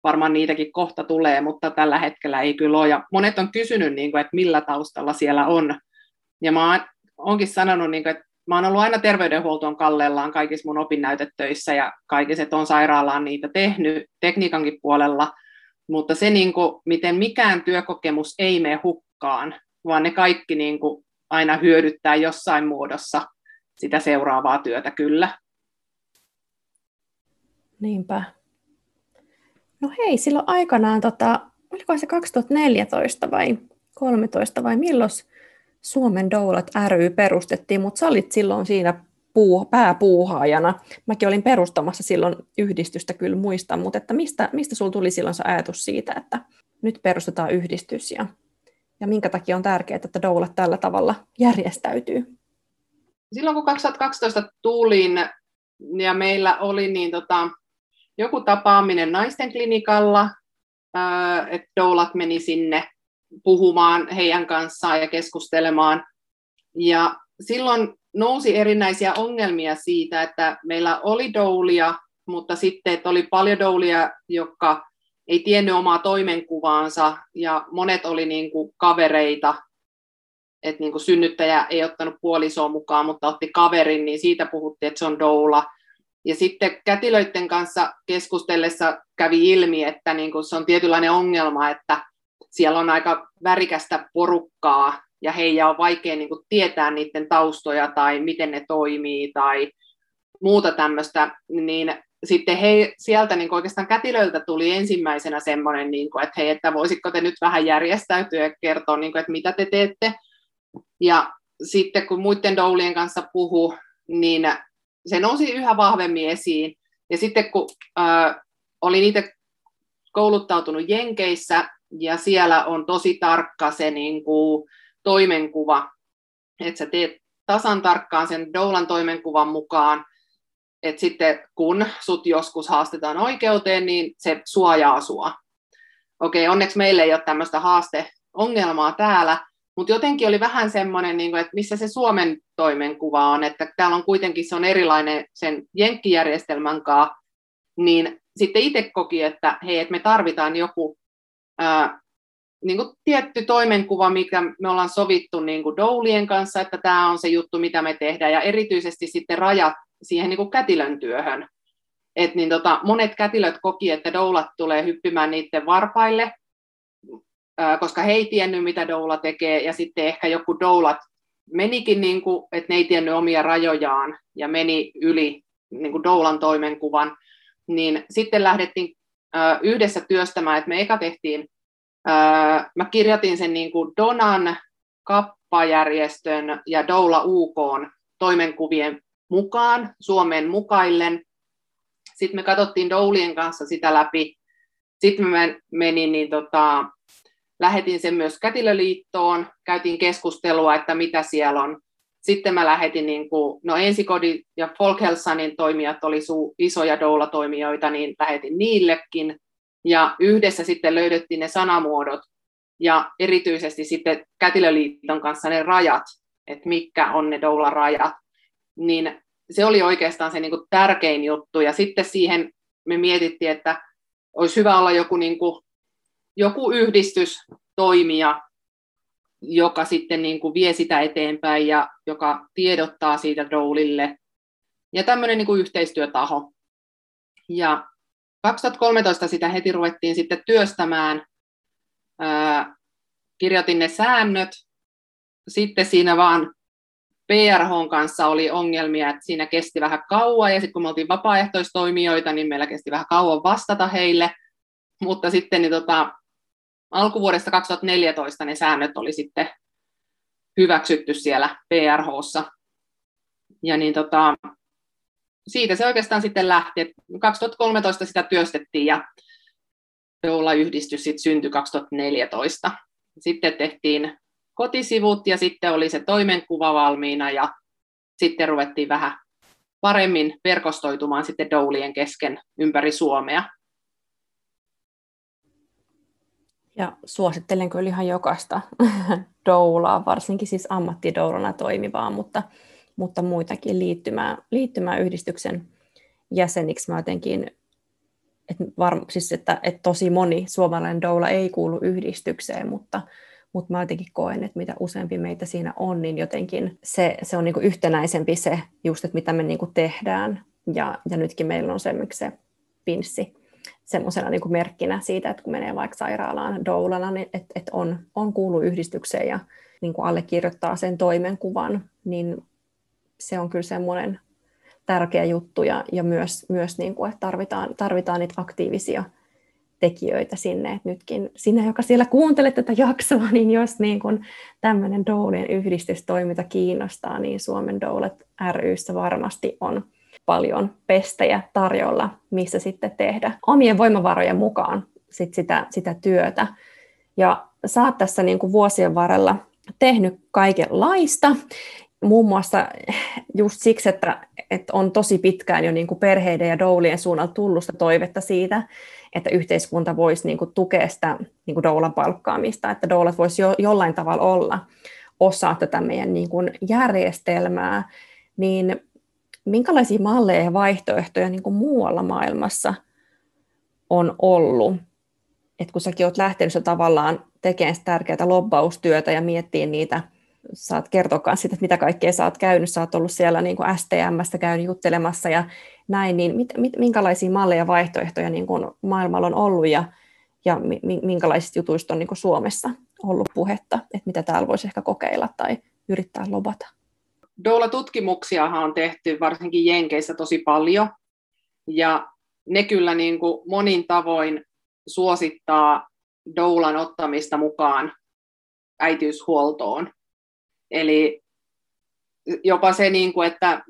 Varmaan niitäkin kohta tulee, mutta tällä hetkellä ei kyllä ole. Ja monet on kysynyt, niin kuin, että millä taustalla siellä on. Ja mä oonkin sanonut, niin kuin, että mä oon ollut aina terveydenhuoltoon kallellaan kaikissa mun opinnäytetöissä ja kaikissa, että on sairaalaan niitä tehnyt tekniikankin puolella. Mutta se, niin kuin, miten mikään työkokemus ei mene hukkaan, vaan ne kaikki niin kuin, aina hyödyttää jossain muodossa sitä seuraavaa työtä kyllä.
Niinpä. No hei, silloin aikanaan, tota, oliko se 2014 vai 13 vai milloin Suomen Doulat ry perustettiin, mutta sä olit silloin siinä puu, pääpuuhaajana. Mäkin olin perustamassa silloin yhdistystä, kyllä muistan, mutta että mistä, mistä sulla tuli silloin se ajatus siitä, että nyt perustetaan yhdistys ja ja minkä takia on tärkeää, että doulat tällä tavalla järjestäytyy?
Silloin kun 2012 tulin ja meillä oli niin tota, joku tapaaminen naisten klinikalla, että doulat meni sinne puhumaan heidän kanssaan ja keskustelemaan. Ja silloin nousi erinäisiä ongelmia siitä, että meillä oli doulia, mutta sitten että oli paljon doulia, jotka ei tiennyt omaa toimenkuvaansa ja monet oli niin kuin kavereita, että niin kuin synnyttäjä ei ottanut puolisoa mukaan, mutta otti kaverin, niin siitä puhuttiin, että se on doula. Ja sitten kätilöiden kanssa keskustellessa kävi ilmi, että niin kuin se on tietynlainen ongelma, että siellä on aika värikästä porukkaa ja heidän on vaikea niin kuin tietää niiden taustoja tai miten ne toimii tai muuta tämmöistä, niin sitten he, sieltä niin oikeastaan kätilöiltä tuli ensimmäisenä semmoinen, niin kuin, että hei, että voisitko te nyt vähän järjestäytyä ja kertoa, niin kuin, että mitä te teette. Ja sitten kun muiden doulien kanssa puhu, niin se nousi yhä vahvemmin esiin. Ja sitten kun äh, olin itse kouluttautunut Jenkeissä, ja siellä on tosi tarkka se niin kuin, toimenkuva, että sä teet tasan tarkkaan sen doulan toimenkuvan mukaan, että sitten kun sut joskus haastetaan oikeuteen, niin se suojaa sua. Okei, onneksi meillä ei ole tämmöistä haasteongelmaa täällä, mutta jotenkin oli vähän semmoinen, niin että missä se Suomen toimenkuva on, että täällä on kuitenkin se on erilainen sen jenkkijärjestelmän kanssa, niin sitten itse koki, että hei, että me tarvitaan joku ää, niin kuin tietty toimenkuva, mikä me ollaan sovittu niin kuin doulien kanssa, että tämä on se juttu, mitä me tehdään, ja erityisesti sitten rajat siihen niin kuin kätilön työhön. Et niin tota, monet kätilöt koki, että doulat tulee hyppimään niiden varpaille, koska he ei tiennyt, mitä doula tekee, ja sitten ehkä joku doulat menikin, niin kuin, että ne ei tiennyt omia rajojaan, ja meni yli niin kuin doulan toimenkuvan, niin sitten lähdettiin yhdessä työstämään, että me eka tehtiin, mä kirjoitin sen niin kuin Donan, kappajärjestön ja Doula UK toimenkuvien mukaan, Suomeen mukaillen. Sitten me katsottiin Doulien kanssa sitä läpi. Sitten me menin, niin tota, lähetin sen myös Kätilöliittoon, käytiin keskustelua, että mitä siellä on. Sitten mä lähetin, niin kuin, no ensikodin ja Folkhelsanin toimijat oli su, isoja doula-toimijoita, niin lähetin niillekin. Ja yhdessä sitten löydettiin ne sanamuodot ja erityisesti sitten Kätilöliiton kanssa ne rajat, että mitkä on ne doula-rajat. Niin se oli oikeastaan se niin kuin tärkein juttu. Ja sitten siihen me mietittiin, että olisi hyvä olla joku, niin kuin, joku yhdistys, toimija, joka sitten niin kuin vie sitä eteenpäin ja joka tiedottaa siitä doulille. Ja tämmöinen niin kuin yhteistyötaho. Ja 2013 sitä heti ruvettiin sitten työstämään. Ää, kirjoitin ne säännöt. Sitten siinä vaan PRH kanssa oli ongelmia, että siinä kesti vähän kauan, ja sitten kun me oltiin vapaaehtoistoimijoita, niin meillä kesti vähän kauan vastata heille, mutta sitten niin tota, alkuvuodesta 2014 ne säännöt oli sitten hyväksytty siellä PRHssa. Ja niin tota, siitä se oikeastaan sitten lähti. että 2013 sitä työstettiin ja Doula-yhdistys sitten syntyi 2014. Sitten tehtiin kotisivut ja sitten oli se toimenkuva valmiina ja sitten ruvettiin vähän paremmin verkostoitumaan sitten doulien kesken ympäri Suomea.
Ja suosittelen kyllä ihan jokaista doulaa, varsinkin siis ammattidoulana toimivaa, mutta, mutta muitakin liittymään, liittymään yhdistyksen jäseniksi. Mä jotenkin, että, var, siis että, että tosi moni suomalainen doula ei kuulu yhdistykseen, mutta, mutta mä jotenkin koen, että mitä useampi meitä siinä on, niin jotenkin se, se on niinku yhtenäisempi se just, että mitä me niinku tehdään. Ja, ja nytkin meillä on se, se pinssi semmoisena niin merkkinä siitä, että kun menee vaikka sairaalaan doulana, niin että et on, on kuulu yhdistykseen ja niin kuin allekirjoittaa sen toimenkuvan, niin se on kyllä semmoinen tärkeä juttu ja, ja myös, myös niin kuin, että tarvitaan, tarvitaan niitä aktiivisia tekijöitä sinne, että nytkin sinä, joka siellä kuuntelet tätä jaksoa, niin jos niin kuin tämmöinen doulien yhdistystoiminta kiinnostaa, niin Suomen Doulet ryssä varmasti on paljon pestejä tarjolla, missä sitten tehdä omien voimavarojen mukaan sit sitä, sitä työtä. Ja sä oot tässä niin kuin vuosien varrella tehnyt kaikenlaista, muun muassa just siksi, että, että on tosi pitkään jo niin kuin perheiden ja doulien suunnalta tullut toivetta siitä, että yhteiskunta voisi niin kuin tukea sitä niin kuin doulan palkkaamista, että doulat voisi jo, jollain tavalla olla osa tätä meidän niin kuin järjestelmää, niin minkälaisia malleja ja vaihtoehtoja niin kuin muualla maailmassa on ollut? Et kun säkin olet lähtenyt jo tavallaan tekemään sitä tärkeää lobbaustyötä ja miettiä niitä, saat kertoa sitä, että mitä kaikkea sä oot käynyt, sä oot ollut siellä niin kuin STMstä käynyt juttelemassa ja näin, niin mit, mit, minkälaisia malleja ja vaihtoehtoja niin kuin maailmalla on ollut ja, ja minkälaisista jutuista on niin kuin Suomessa ollut puhetta, että mitä täällä voisi ehkä kokeilla tai yrittää lobata?
Doula-tutkimuksiahan on tehty varsinkin Jenkeissä tosi paljon, ja ne kyllä niin kuin monin tavoin suosittaa doulan ottamista mukaan äitiyshuoltoon. Eli jopa se, niin kuin, että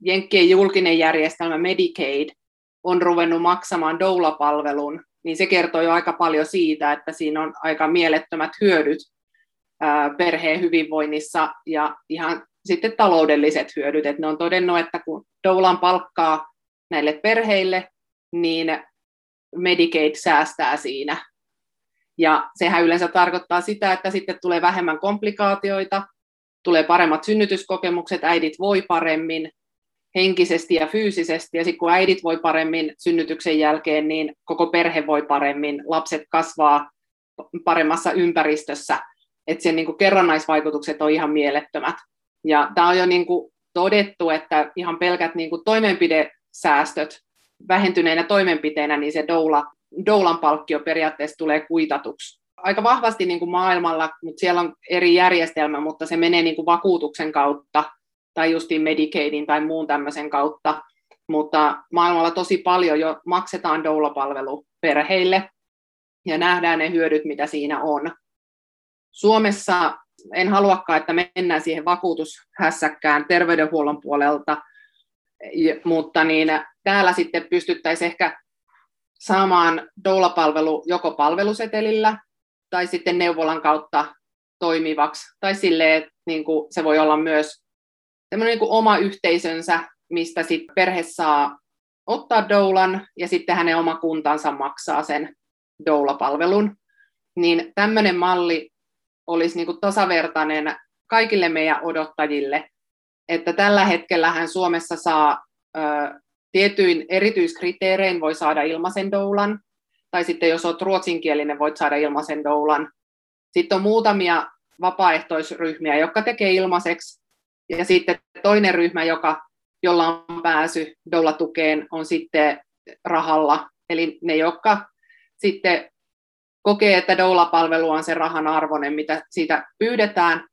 Jenkkien julkinen järjestelmä Medicaid on ruvennut maksamaan doula-palvelun, niin se kertoo jo aika paljon siitä, että siinä on aika mielettömät hyödyt perheen hyvinvoinnissa ja ihan sitten taloudelliset hyödyt. että ne on todennut, että kun doulan palkkaa näille perheille, niin Medicaid säästää siinä. Ja sehän yleensä tarkoittaa sitä, että sitten tulee vähemmän komplikaatioita, tulee paremmat synnytyskokemukset, äidit voi paremmin henkisesti ja fyysisesti, ja sitten kun äidit voi paremmin synnytyksen jälkeen, niin koko perhe voi paremmin, lapset kasvaa paremmassa ympäristössä, että sen niin kuin kerrannaisvaikutukset on ihan mielettömät. Ja tämä on jo niin kuin todettu, että ihan pelkät niin kuin toimenpidesäästöt vähentyneenä toimenpiteenä, niin se doula, doulan palkkio periaatteessa tulee kuitatuksi. Aika vahvasti niin kuin maailmalla, mutta siellä on eri järjestelmä, mutta se menee niin kuin vakuutuksen kautta tai justiin Medicaidin tai muun tämmöisen kautta. Mutta maailmalla tosi paljon jo maksetaan doula-palvelu perheille ja nähdään ne hyödyt, mitä siinä on. Suomessa en haluakaan, että mennään siihen vakuutushässäkkään terveydenhuollon puolelta, mutta niin täällä sitten pystyttäisiin ehkä saamaan doula-palvelu joko palvelusetelillä tai sitten neuvolan kautta toimivaksi, tai silleen, että niin kuin se voi olla myös niin kuin oma yhteisönsä, mistä sitten perhe saa ottaa doulan, ja sitten hänen oma kuntansa maksaa sen doula-palvelun. Niin tämmöinen malli olisi niin kuin tasavertainen kaikille meidän odottajille, että tällä hetkellä hän Suomessa saa ö, tietyin erityiskriteerein voi saada ilmaisen doulan, tai sitten jos olet ruotsinkielinen, voit saada ilmaisen doulan. Sitten on muutamia vapaaehtoisryhmiä, jotka tekee ilmaiseksi, ja sitten toinen ryhmä, joka, jolla on pääsy doula-tukeen, on sitten rahalla. Eli ne, jotka sitten kokee, että doula-palvelu on se rahan arvoinen, mitä siitä pyydetään,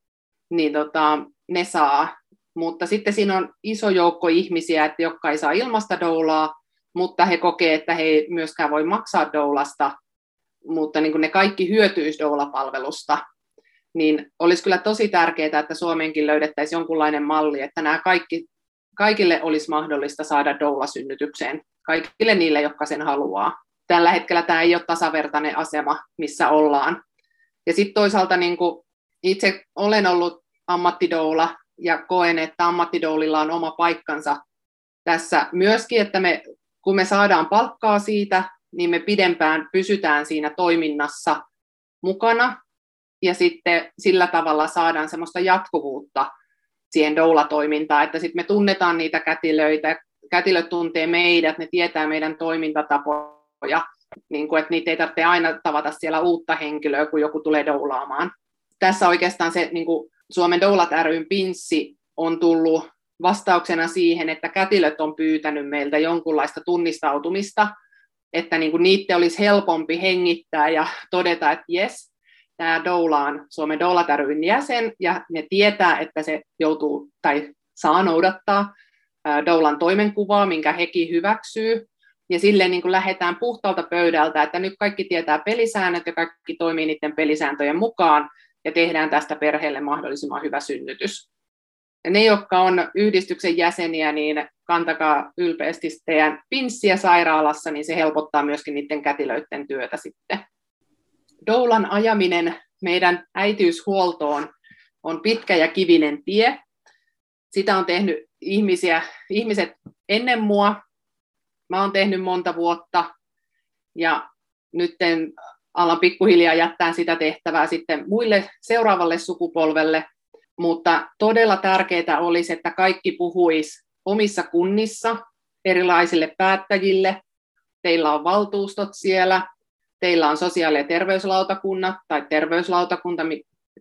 niin tota, ne saa. Mutta sitten siinä on iso joukko ihmisiä, että jotka ei saa ilmasta doulaa, mutta he kokee, että he ei myöskään voi maksaa doulasta, mutta niin kuin ne kaikki hyötyisi doula-palvelusta. Niin olisi kyllä tosi tärkeää, että Suomeenkin löydettäisiin jonkunlainen malli, että nämä kaikki, kaikille olisi mahdollista saada doula-synnytykseen, kaikille niille, jotka sen haluaa tällä hetkellä tämä ei ole tasavertainen asema, missä ollaan. Ja sitten toisaalta niin kuin itse olen ollut ammattidoula ja koen, että ammattidoulilla on oma paikkansa tässä myöskin, että me, kun me saadaan palkkaa siitä, niin me pidempään pysytään siinä toiminnassa mukana ja sitten sillä tavalla saadaan semmoista jatkuvuutta siihen doula-toimintaan, että sitten me tunnetaan niitä kätilöitä, kätilöt tuntee meidät, ne tietää meidän toimintatapoja, ja niin kuin, että niitä ei tarvitse aina tavata siellä uutta henkilöä, kun joku tulee doulaamaan. Tässä oikeastaan se niin kuin Suomen Doulat ryn pinssi on tullut vastauksena siihen, että kätilöt on pyytänyt meiltä jonkunlaista tunnistautumista, että niin kuin niiden olisi helpompi hengittää ja todeta, että jes, tämä doula on Suomen Doulat ryn jäsen, ja ne tietää, että se joutuu tai saa noudattaa doulan toimenkuvaa, minkä hekin hyväksyy, ja silleen niin kuin lähdetään puhtaalta pöydältä, että nyt kaikki tietää pelisäännöt ja kaikki toimii niiden pelisääntöjen mukaan ja tehdään tästä perheelle mahdollisimman hyvä synnytys. Ja ne, jotka on yhdistyksen jäseniä, niin kantakaa ylpeästi teidän pinssiä sairaalassa, niin se helpottaa myöskin niiden kätilöiden työtä sitten. Doulan ajaminen meidän äitiyshuoltoon on pitkä ja kivinen tie. Sitä on tehnyt ihmisiä, ihmiset ennen mua, mä oon tehnyt monta vuotta ja nyt alan pikkuhiljaa jättää sitä tehtävää sitten muille seuraavalle sukupolvelle, mutta todella tärkeää olisi, että kaikki puhuis omissa kunnissa erilaisille päättäjille. Teillä on valtuustot siellä, teillä on sosiaali- ja terveyslautakunnat tai terveyslautakunta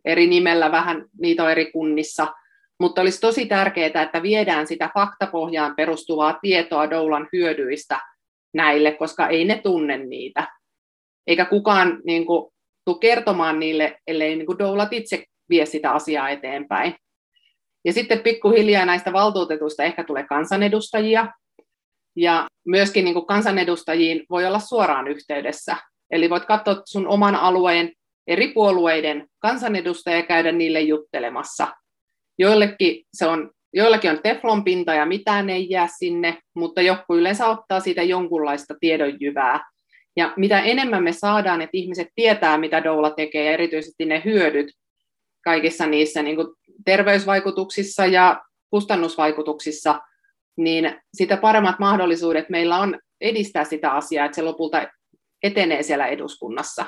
eri nimellä vähän, niitä on eri kunnissa – mutta olisi tosi tärkeää, että viedään sitä faktapohjaan perustuvaa tietoa doulan hyödyistä näille, koska ei ne tunne niitä. Eikä kukaan niin kuin, tule kertomaan niille, ellei niin kuin doulat itse vie sitä asiaa eteenpäin. Ja sitten pikkuhiljaa näistä valtuutetuista ehkä tulee kansanedustajia, ja myöskin niin kuin kansanedustajiin voi olla suoraan yhteydessä. Eli voit katsoa sun oman alueen eri puolueiden kansanedustajia ja käydä niille juttelemassa Joillekin se on, joillakin on teflonpinta ja mitään ei jää sinne, mutta joku yleensä ottaa siitä jonkunlaista tiedonjyvää. Ja mitä enemmän me saadaan, että ihmiset tietää, mitä doula tekee, ja erityisesti ne hyödyt kaikissa niissä niin kuin terveysvaikutuksissa ja kustannusvaikutuksissa, niin sitä paremmat mahdollisuudet meillä on edistää sitä asiaa, että se lopulta etenee siellä eduskunnassa.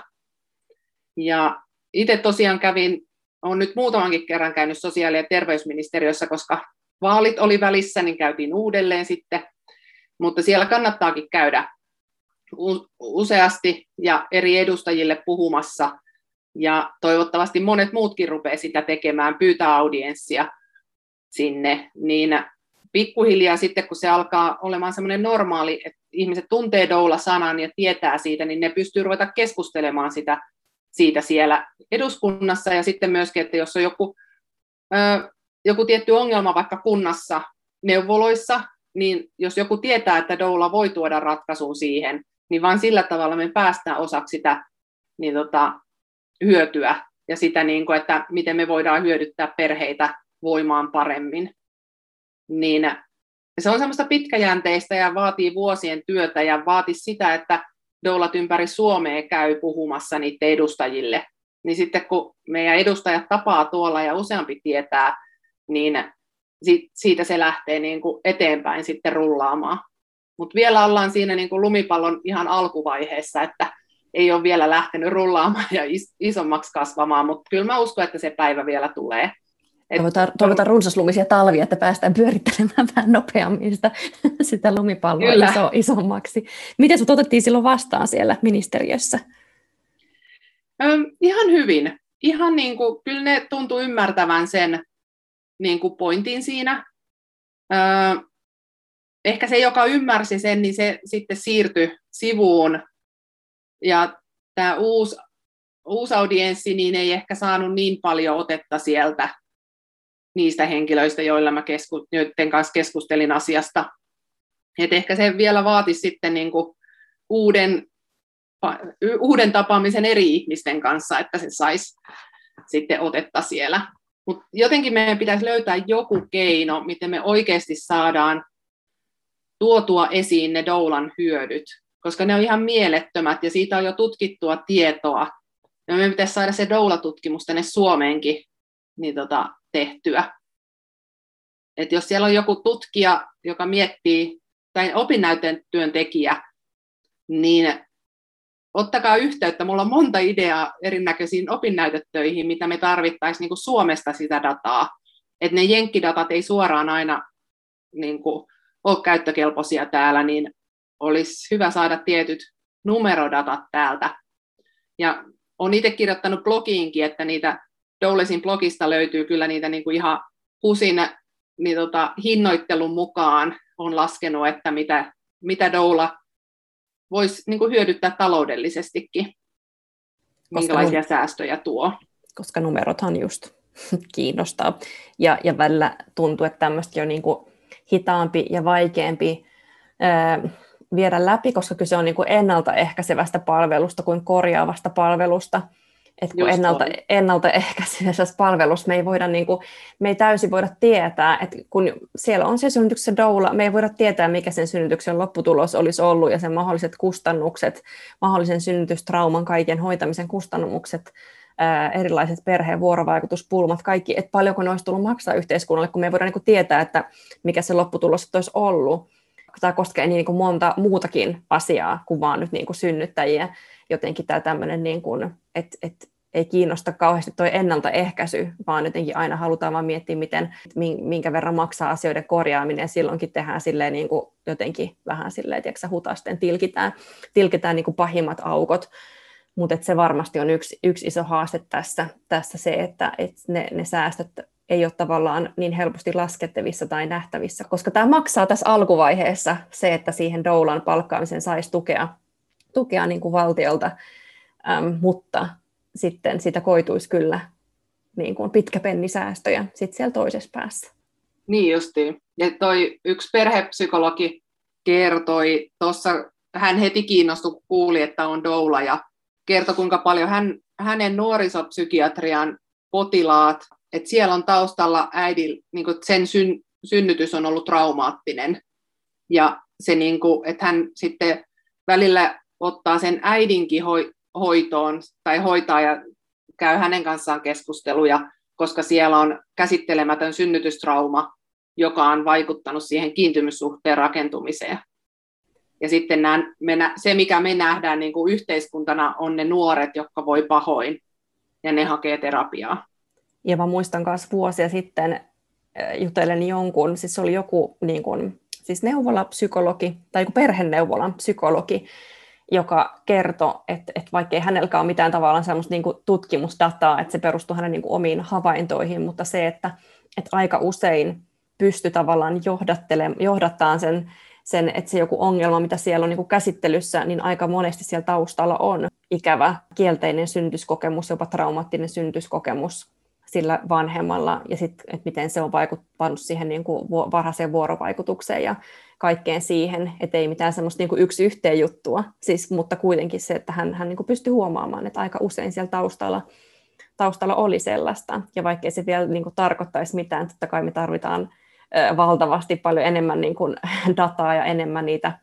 Ja itse tosiaan kävin olen nyt muutamankin kerran käynyt sosiaali- ja terveysministeriössä, koska vaalit oli välissä, niin käytiin uudelleen sitten. Mutta siellä kannattaakin käydä useasti ja eri edustajille puhumassa Ja toivottavasti monet muutkin rupeaa sitä tekemään, pyytää audienssia sinne, niin pikkuhiljaa sitten, kun se alkaa olemaan semmoinen normaali, että ihmiset tuntee doula-sanan ja tietää siitä, niin ne pystyy ruveta keskustelemaan sitä, siitä siellä eduskunnassa ja sitten myöskin, että jos on joku, joku tietty ongelma vaikka kunnassa neuvoloissa, niin jos joku tietää, että doula voi tuoda ratkaisun siihen, niin vain sillä tavalla me päästään osaksi sitä niin tota, hyötyä ja sitä, niin kuin, että miten me voidaan hyödyttää perheitä voimaan paremmin. Niin se on semmoista pitkäjänteistä ja vaatii vuosien työtä ja vaatii sitä, että doulat ympäri Suomea käy puhumassa niiden edustajille. Niin sitten kun meidän edustajat tapaa tuolla ja useampi tietää, niin siitä se lähtee niin kuin eteenpäin sitten rullaamaan. Mutta vielä ollaan siinä niin kuin lumipallon ihan alkuvaiheessa, että ei ole vielä lähtenyt rullaamaan ja isommaksi kasvamaan, mutta kyllä mä uskon, että se päivä vielä tulee.
Toivotaan, toivotaan runsaslumisia talvia, että päästään pyörittelemään vähän nopeammin sitä, sitä lumipalloa iso, isommaksi. Miten sinut otettiin silloin vastaan siellä ministeriössä?
Ö, ihan hyvin. Ihan niin kuin, kyllä ne tuntuu ymmärtävän sen niin kuin pointin siinä. Ö, ehkä se, joka ymmärsi sen, niin se sitten siirtyi sivuun. Ja tämä uusi, uusi audienssi niin ei ehkä saanut niin paljon otetta sieltä niistä henkilöistä, joilla mä kesku, joiden kanssa keskustelin asiasta. Et ehkä se vielä vaatisi sitten niin kuin uuden, uuden tapaamisen eri ihmisten kanssa, että se saisi sitten otetta siellä. Mutta jotenkin meidän pitäisi löytää joku keino, miten me oikeasti saadaan tuotua esiin ne doulan hyödyt, koska ne on ihan mielettömät ja siitä on jo tutkittua tietoa. Ja meidän pitäisi saada se doula-tutkimus tänne Suomeenkin niin tota, tehtyä. Et jos siellä on joku tutkija, joka miettii, tai opinnäyteen työntekijä, niin ottakaa yhteyttä. Mulla on monta ideaa erinäköisiin opinnäytetöihin, mitä me tarvittaisiin niin Suomesta sitä dataa. Että ne jenkkidatat ei suoraan aina niin kuin, ole käyttökelpoisia täällä, niin olisi hyvä saada tietyt numerodatat täältä. Ja olen itse kirjoittanut blogiinkin, että niitä Doulesin blogista löytyy kyllä niitä niin kuin ihan husin niin tota, hinnoittelun mukaan on laskenut, että mitä, mitä Doula voisi niin kuin hyödyttää taloudellisestikin, koska minkälaisia num- säästöjä tuo.
Koska numerothan just kiinnostaa. Ja, ja välillä tuntuu, että tämmöistä jo niin kuin hitaampi ja vaikeampi ää, viedä läpi, koska kyse on niin kuin ennaltaehkäisevästä palvelusta kuin korjaavasta palvelusta. Että kun ennalta, ennaltaehkäisevässä palvelussa me ei, voida, niin kuin, me ei täysin voida tietää, että kun siellä on se synnytyksen doula, me ei voida tietää, mikä sen synnytyksen lopputulos olisi ollut ja sen mahdolliset kustannukset, mahdollisen synnytystrauman, kaiken hoitamisen kustannukset, ää, erilaiset perheen vuorovaikutuspulmat, kaikki, että paljonko ne olisi tullut maksaa yhteiskunnalle, kun me ei voida niin kuin tietää, että mikä se lopputulos olisi ollut. Tämä koskee niin kuin monta muutakin asiaa kuin vaan nyt niin kuin synnyttäjiä. Jotenkin tämä tämmöinen, niin kuin, että, että ei kiinnosta kauheasti tuo ennaltaehkäisy, vaan jotenkin aina halutaan vaan miettiä, miten, minkä verran maksaa asioiden korjaaminen, ja silloinkin tehdään silleen niin kuin jotenkin vähän silleen, että hutasten tilkitään, tilkitään niin kuin pahimmat aukot, mutta se varmasti on yksi, yksi iso haaste tässä, tässä se, että, että ne, ne säästöt ei ole tavallaan niin helposti laskettavissa tai nähtävissä, koska tämä maksaa tässä alkuvaiheessa se, että siihen doulan palkkaamisen saisi tukea tukea niin kuin valtiolta, ähm, mutta sitten sitä koituisi kyllä niin kuin pitkäpennisäästöjä sitten siellä toisessa päässä.
Niin justiin. Ja toi yksi perhepsykologi kertoi tuossa, hän heti kiinnostui, kun kuuli, että on doula ja kertoi, kuinka paljon hän, hänen nuorisopsykiatrian potilaat, että siellä on taustalla äidin, niin sen syn, synnytys on ollut traumaattinen. Ja se, niin kuin, että hän sitten välillä ottaa sen äidinkin hoitoon tai hoitaa ja käy hänen kanssaan keskusteluja, koska siellä on käsittelemätön synnytystrauma, joka on vaikuttanut siihen kiintymyssuhteen rakentumiseen. Ja sitten nämä, me, se, mikä me nähdään niin kuin yhteiskuntana, on ne nuoret, jotka voi pahoin, ja ne hakee terapiaa.
Ja mä muistan myös vuosia sitten äh, jutellen jonkun, siis oli joku niin kuin, siis neuvolapsykologi tai joku perheneuvolan psykologi, joka kertoi, että, että vaikkei hänelläkään ole mitään tavallaan semmoista niin kuin tutkimusdataa, että se perustuu hänen niin kuin omiin havaintoihin, mutta se, että, että aika usein pysty tavallaan johdattaan sen, sen, että se joku ongelma, mitä siellä on niin kuin käsittelyssä, niin aika monesti siellä taustalla on. Ikävä kielteinen syntyskokemus, jopa traumaattinen syntyskokemus sillä vanhemmalla, ja sitten, että miten se on vaikuttanut siihen niin kuin varhaiseen vuorovaikutukseen ja kaikkeen siihen, että ei mitään semmoista niin kuin yksi yhteen juttua, siis, mutta kuitenkin se, että hän, hän niin kuin pystyi huomaamaan, että aika usein siellä taustalla, taustalla oli sellaista, ja vaikkei se vielä niin kuin tarkoittaisi mitään, totta kai me tarvitaan valtavasti paljon enemmän niin kuin dataa ja enemmän niitä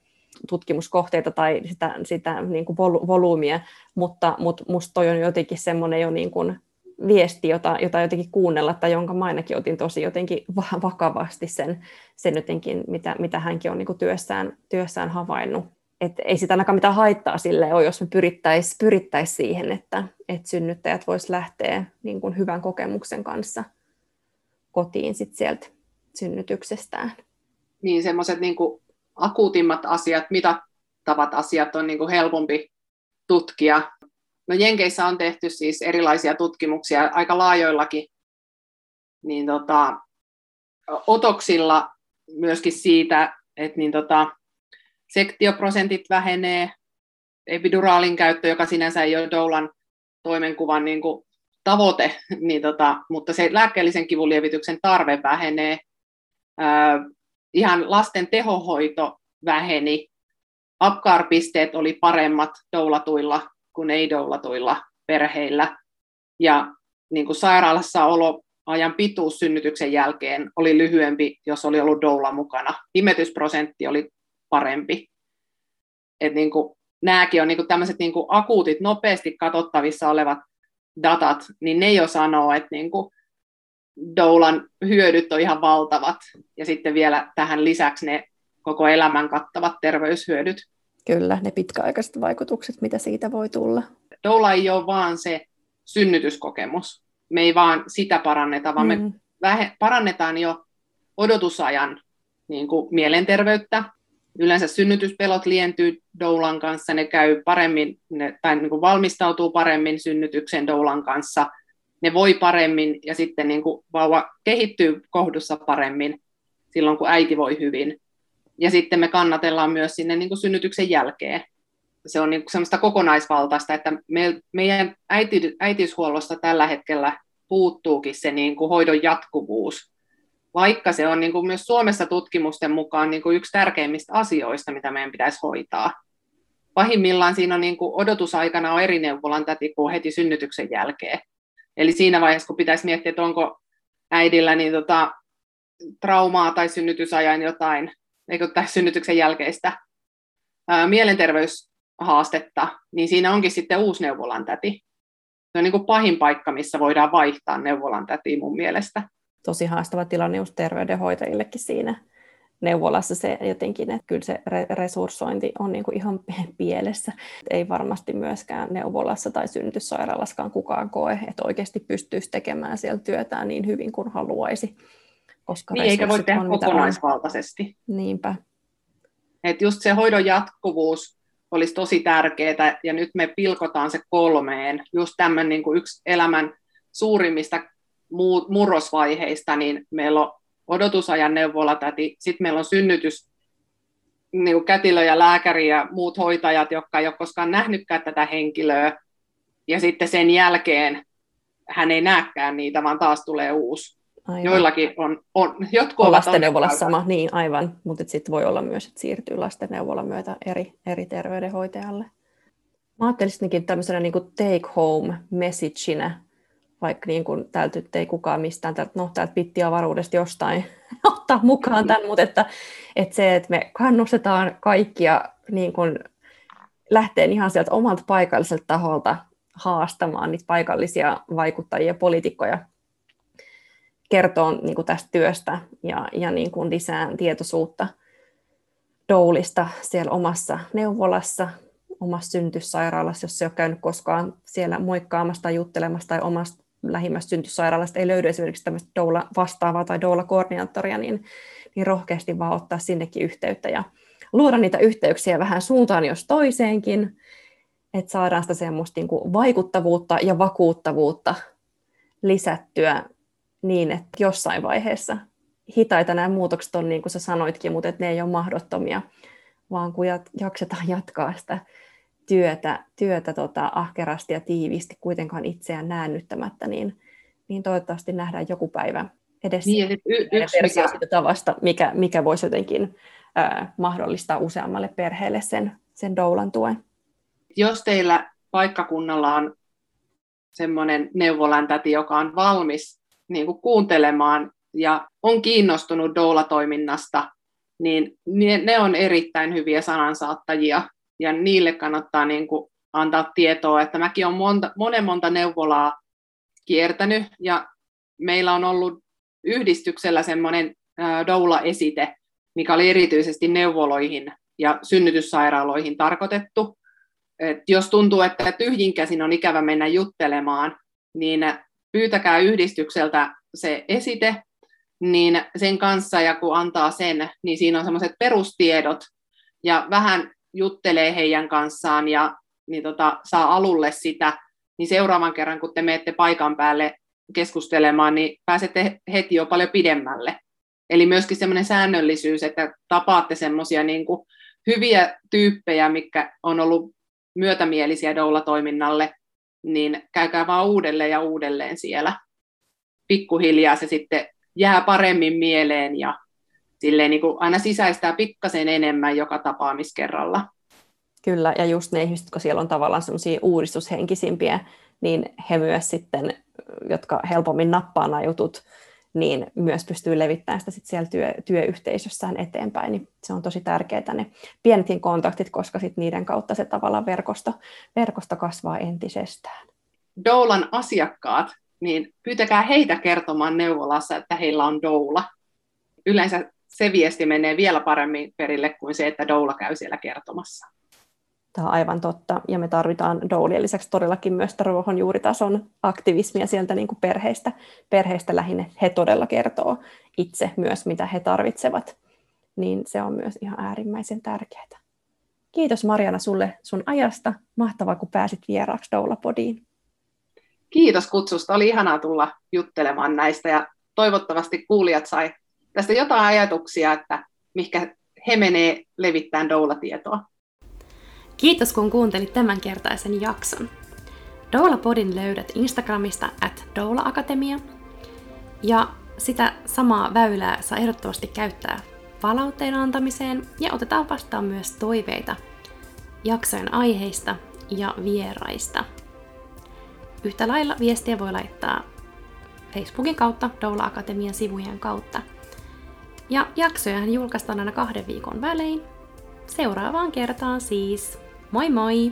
tutkimuskohteita tai sitä, sitä niin kuin volyymia, mutta, mutta musta toi on jotenkin semmoinen jo niin kuin viesti, jota, jota jotenkin kuunnella, tai jonka mä ainakin otin tosi jotenkin vakavasti sen, sen jotenkin, mitä, mitä hänkin on niin kuin työssään, työssään havainnut. Et ei sitä ainakaan mitään haittaa sille ole, jos me pyrittäisiin pyrittäis siihen, että et synnyttäjät vois lähteä niin kuin hyvän kokemuksen kanssa kotiin sit sieltä synnytyksestään.
Niin, semmoiset niin akuutimmat asiat, mitattavat asiat on niin kuin helpompi tutkia No Jenkeissä on tehty siis erilaisia tutkimuksia aika laajoillakin, niin tota, otoksilla myöskin siitä, että niin tota, sektioprosentit vähenee, epiduraalin käyttö, joka sinänsä ei ole Doulan toimenkuvan niin kuin tavoite, niin tota, mutta se lääkkeellisen kivunlievityksen tarve vähenee. Ää, ihan lasten tehohoito väheni. Apkar-pisteet oli paremmat doulatuilla kuin ei-doulatuilla perheillä. Ja niin kuin sairaalassa oloajan pituus synnytyksen jälkeen oli lyhyempi, jos oli ollut doula mukana. Imetysprosentti oli parempi. Et niin kuin, nämäkin on niin kuin tämmöiset niin kuin akuutit, nopeasti katsottavissa olevat datat, niin ne jo sanoo, että niin kuin doulan hyödyt on ihan valtavat. Ja sitten vielä tähän lisäksi ne koko elämän kattavat terveyshyödyt.
Kyllä, ne pitkäaikaiset vaikutukset, mitä siitä voi tulla.
Doula ei ole vaan se synnytyskokemus. Me ei vaan sitä paranneta, vaan mm. me vähe, parannetaan jo odotusajan niin kuin mielenterveyttä. Yleensä synnytyspelot lientyy doulan kanssa, ne käy paremmin, ne, tai niin kuin valmistautuu paremmin synnytykseen doulan kanssa, ne voi paremmin ja sitten niin kuin vauva kehittyy kohdussa paremmin silloin, kun äiti voi hyvin. Ja sitten me kannatellaan myös sinne niin kuin synnytyksen jälkeen. Se on niin kuin semmoista kokonaisvaltaista, että me, meidän äiti, äitiyshuollosta tällä hetkellä puuttuukin se niin kuin hoidon jatkuvuus, vaikka se on niin kuin myös Suomessa tutkimusten mukaan niin kuin yksi tärkeimmistä asioista, mitä meidän pitäisi hoitaa. Pahimmillaan siinä on niin kuin odotusaikana on eri neuvolan täti kuin heti synnytyksen jälkeen. Eli siinä vaiheessa, kun pitäisi miettiä, että onko äidillä niin tota, traumaa tai synnytysajan jotain eikö tässä synnytyksen jälkeistä ää, mielenterveyshaastetta, niin siinä onkin sitten uusi neuvolan täti. Se on niin kuin pahin paikka, missä voidaan vaihtaa neuvolan täti mun mielestä.
Tosi haastava tilanne just terveydenhoitajillekin siinä neuvolassa se jotenkin, että kyllä se resurssointi on niin kuin ihan pielessä. Ei varmasti myöskään neuvolassa tai synnytyssairaalaskaan kukaan koe, että oikeasti pystyisi tekemään siellä työtään niin hyvin kuin haluaisi
koska niin, eikä voi tehdä on, kokonaisvaltaisesti.
Niinpä.
Et just se hoidon jatkuvuus olisi tosi tärkeää, ja nyt me pilkotaan se kolmeen. Just tämmöinen niin kuin yksi elämän suurimmista murrosvaiheista, niin meillä on odotusajan neuvolatäti, sitten meillä on synnytys, niin kuin kätilö ja lääkäri ja muut hoitajat, jotka ei ole koskaan nähnytkään tätä henkilöä, ja sitten sen jälkeen hän ei näkään niitä, vaan taas tulee uusi. Aivan. Joillakin on, on jotkut
on lastenneuvolassa sama, niin aivan, mutta sitten voi olla myös, että siirtyy lastenneuvolan myötä eri, eri terveydenhoitajalle. Mä ajattelisinkin tämmöisenä niin kuin take home messageina, vaikka niin kuin täältä ei kukaan mistään, täältä, no täältä pittiavaruudesta jostain ottaa mukaan tämän, mutta että, että se, että me kannustetaan kaikkia niin kuin lähteen ihan sieltä omalta paikalliselta taholta haastamaan niitä paikallisia vaikuttajia ja poliitikkoja kertoo niin kuin tästä työstä ja, ja niin kuin lisää tietoisuutta doulista siellä omassa neuvolassa, omassa syntyssairaalassa, jos se ei ole käynyt koskaan siellä moikkaamassa tai juttelemassa tai omasta lähimmästä syntyssairaalasta ei löydy esimerkiksi tämmöistä doula vastaavaa tai doula-koordinaattoria, niin, niin rohkeasti vaan ottaa sinnekin yhteyttä ja luoda niitä yhteyksiä vähän suuntaan jos toiseenkin, että saadaan sitä semmoista niin kuin vaikuttavuutta ja vakuuttavuutta lisättyä niin, että jossain vaiheessa hitaita nämä muutokset on, niin kuin sä sanoitkin, mutta että ne ei ole mahdottomia, vaan kun jaksetaan jatkaa sitä työtä, työtä tota, ahkerasti ja tiiviisti kuitenkaan itseään näännyttämättä, niin, niin toivottavasti nähdään joku päivä edes niin, y- yksi mikä... siitä tavasta, mikä, mikä voisi jotenkin ää, mahdollistaa useammalle perheelle sen, sen doulan tuen.
Jos teillä paikkakunnalla on semmoinen neuvolantäti, joka on valmis niin kuin kuuntelemaan ja on kiinnostunut doula-toiminnasta, niin ne on erittäin hyviä sanansaattajia ja niille kannattaa niin kuin antaa tietoa, että mäkin olen monta, monen monta neuvolaa kiertänyt ja meillä on ollut yhdistyksellä semmoinen doula-esite, mikä oli erityisesti neuvoloihin ja synnytyssairaaloihin tarkoitettu. Et jos tuntuu, että tyhjin käsin on ikävä mennä juttelemaan, niin pyytäkää yhdistykseltä se esite, niin sen kanssa ja kun antaa sen, niin siinä on semmoiset perustiedot ja vähän juttelee heidän kanssaan ja niin tota, saa alulle sitä, niin seuraavan kerran, kun te menette paikan päälle keskustelemaan, niin pääsette heti jo paljon pidemmälle. Eli myöskin semmoinen säännöllisyys, että tapaatte semmoisia niin hyviä tyyppejä, mikä on ollut myötämielisiä doula-toiminnalle, niin käykää vaan uudelleen ja uudelleen siellä. Pikkuhiljaa se sitten jää paremmin mieleen ja silleen niin kuin aina sisäistää pikkasen enemmän joka tapaamiskerralla.
Kyllä, ja just ne ihmiset, jotka siellä on tavallaan semmoisia uudistushenkisimpiä, niin he myös sitten, jotka helpommin nappaa nämä jutut, niin myös pystyy levittämään sitä sit siellä työ, työyhteisössään eteenpäin. Niin se on tosi tärkeää ne pienetkin kontaktit, koska sit niiden kautta se tavallaan verkosto, verkosto kasvaa entisestään.
Doulan asiakkaat, niin pyytäkää heitä kertomaan neuvolassa, että heillä on doula. Yleensä se viesti menee vielä paremmin perille kuin se, että doula käy siellä kertomassa.
Tämä on aivan totta, ja me tarvitaan doulien lisäksi todellakin myös ruohonjuuritason aktivismia sieltä niin kuin perheistä, perheistä lähinnä. He todella kertoo itse myös, mitä he tarvitsevat, niin se on myös ihan äärimmäisen tärkeää. Kiitos Mariana sulle sun ajasta. Mahtavaa, kun pääsit vieraaksi Doulapodiin.
Kiitos kutsusta. Oli ihanaa tulla juttelemaan näistä ja toivottavasti kuulijat sai tästä jotain ajatuksia, että mikä he menee levittämään doulatietoa.
Kiitos kun kuuntelit tämänkertaisen jakson. Doula-podin löydät Instagramista at doula-akatemia. Ja sitä samaa väylää saa ehdottomasti käyttää palautteen antamiseen ja otetaan vastaan myös toiveita jaksojen aiheista ja vieraista. Yhtä lailla viestiä voi laittaa Facebookin kautta, Doula Akatemian sivujen kautta. Ja jaksojahan julkaistaan aina kahden viikon välein. Seuraavaan kertaan siis. Moi moi!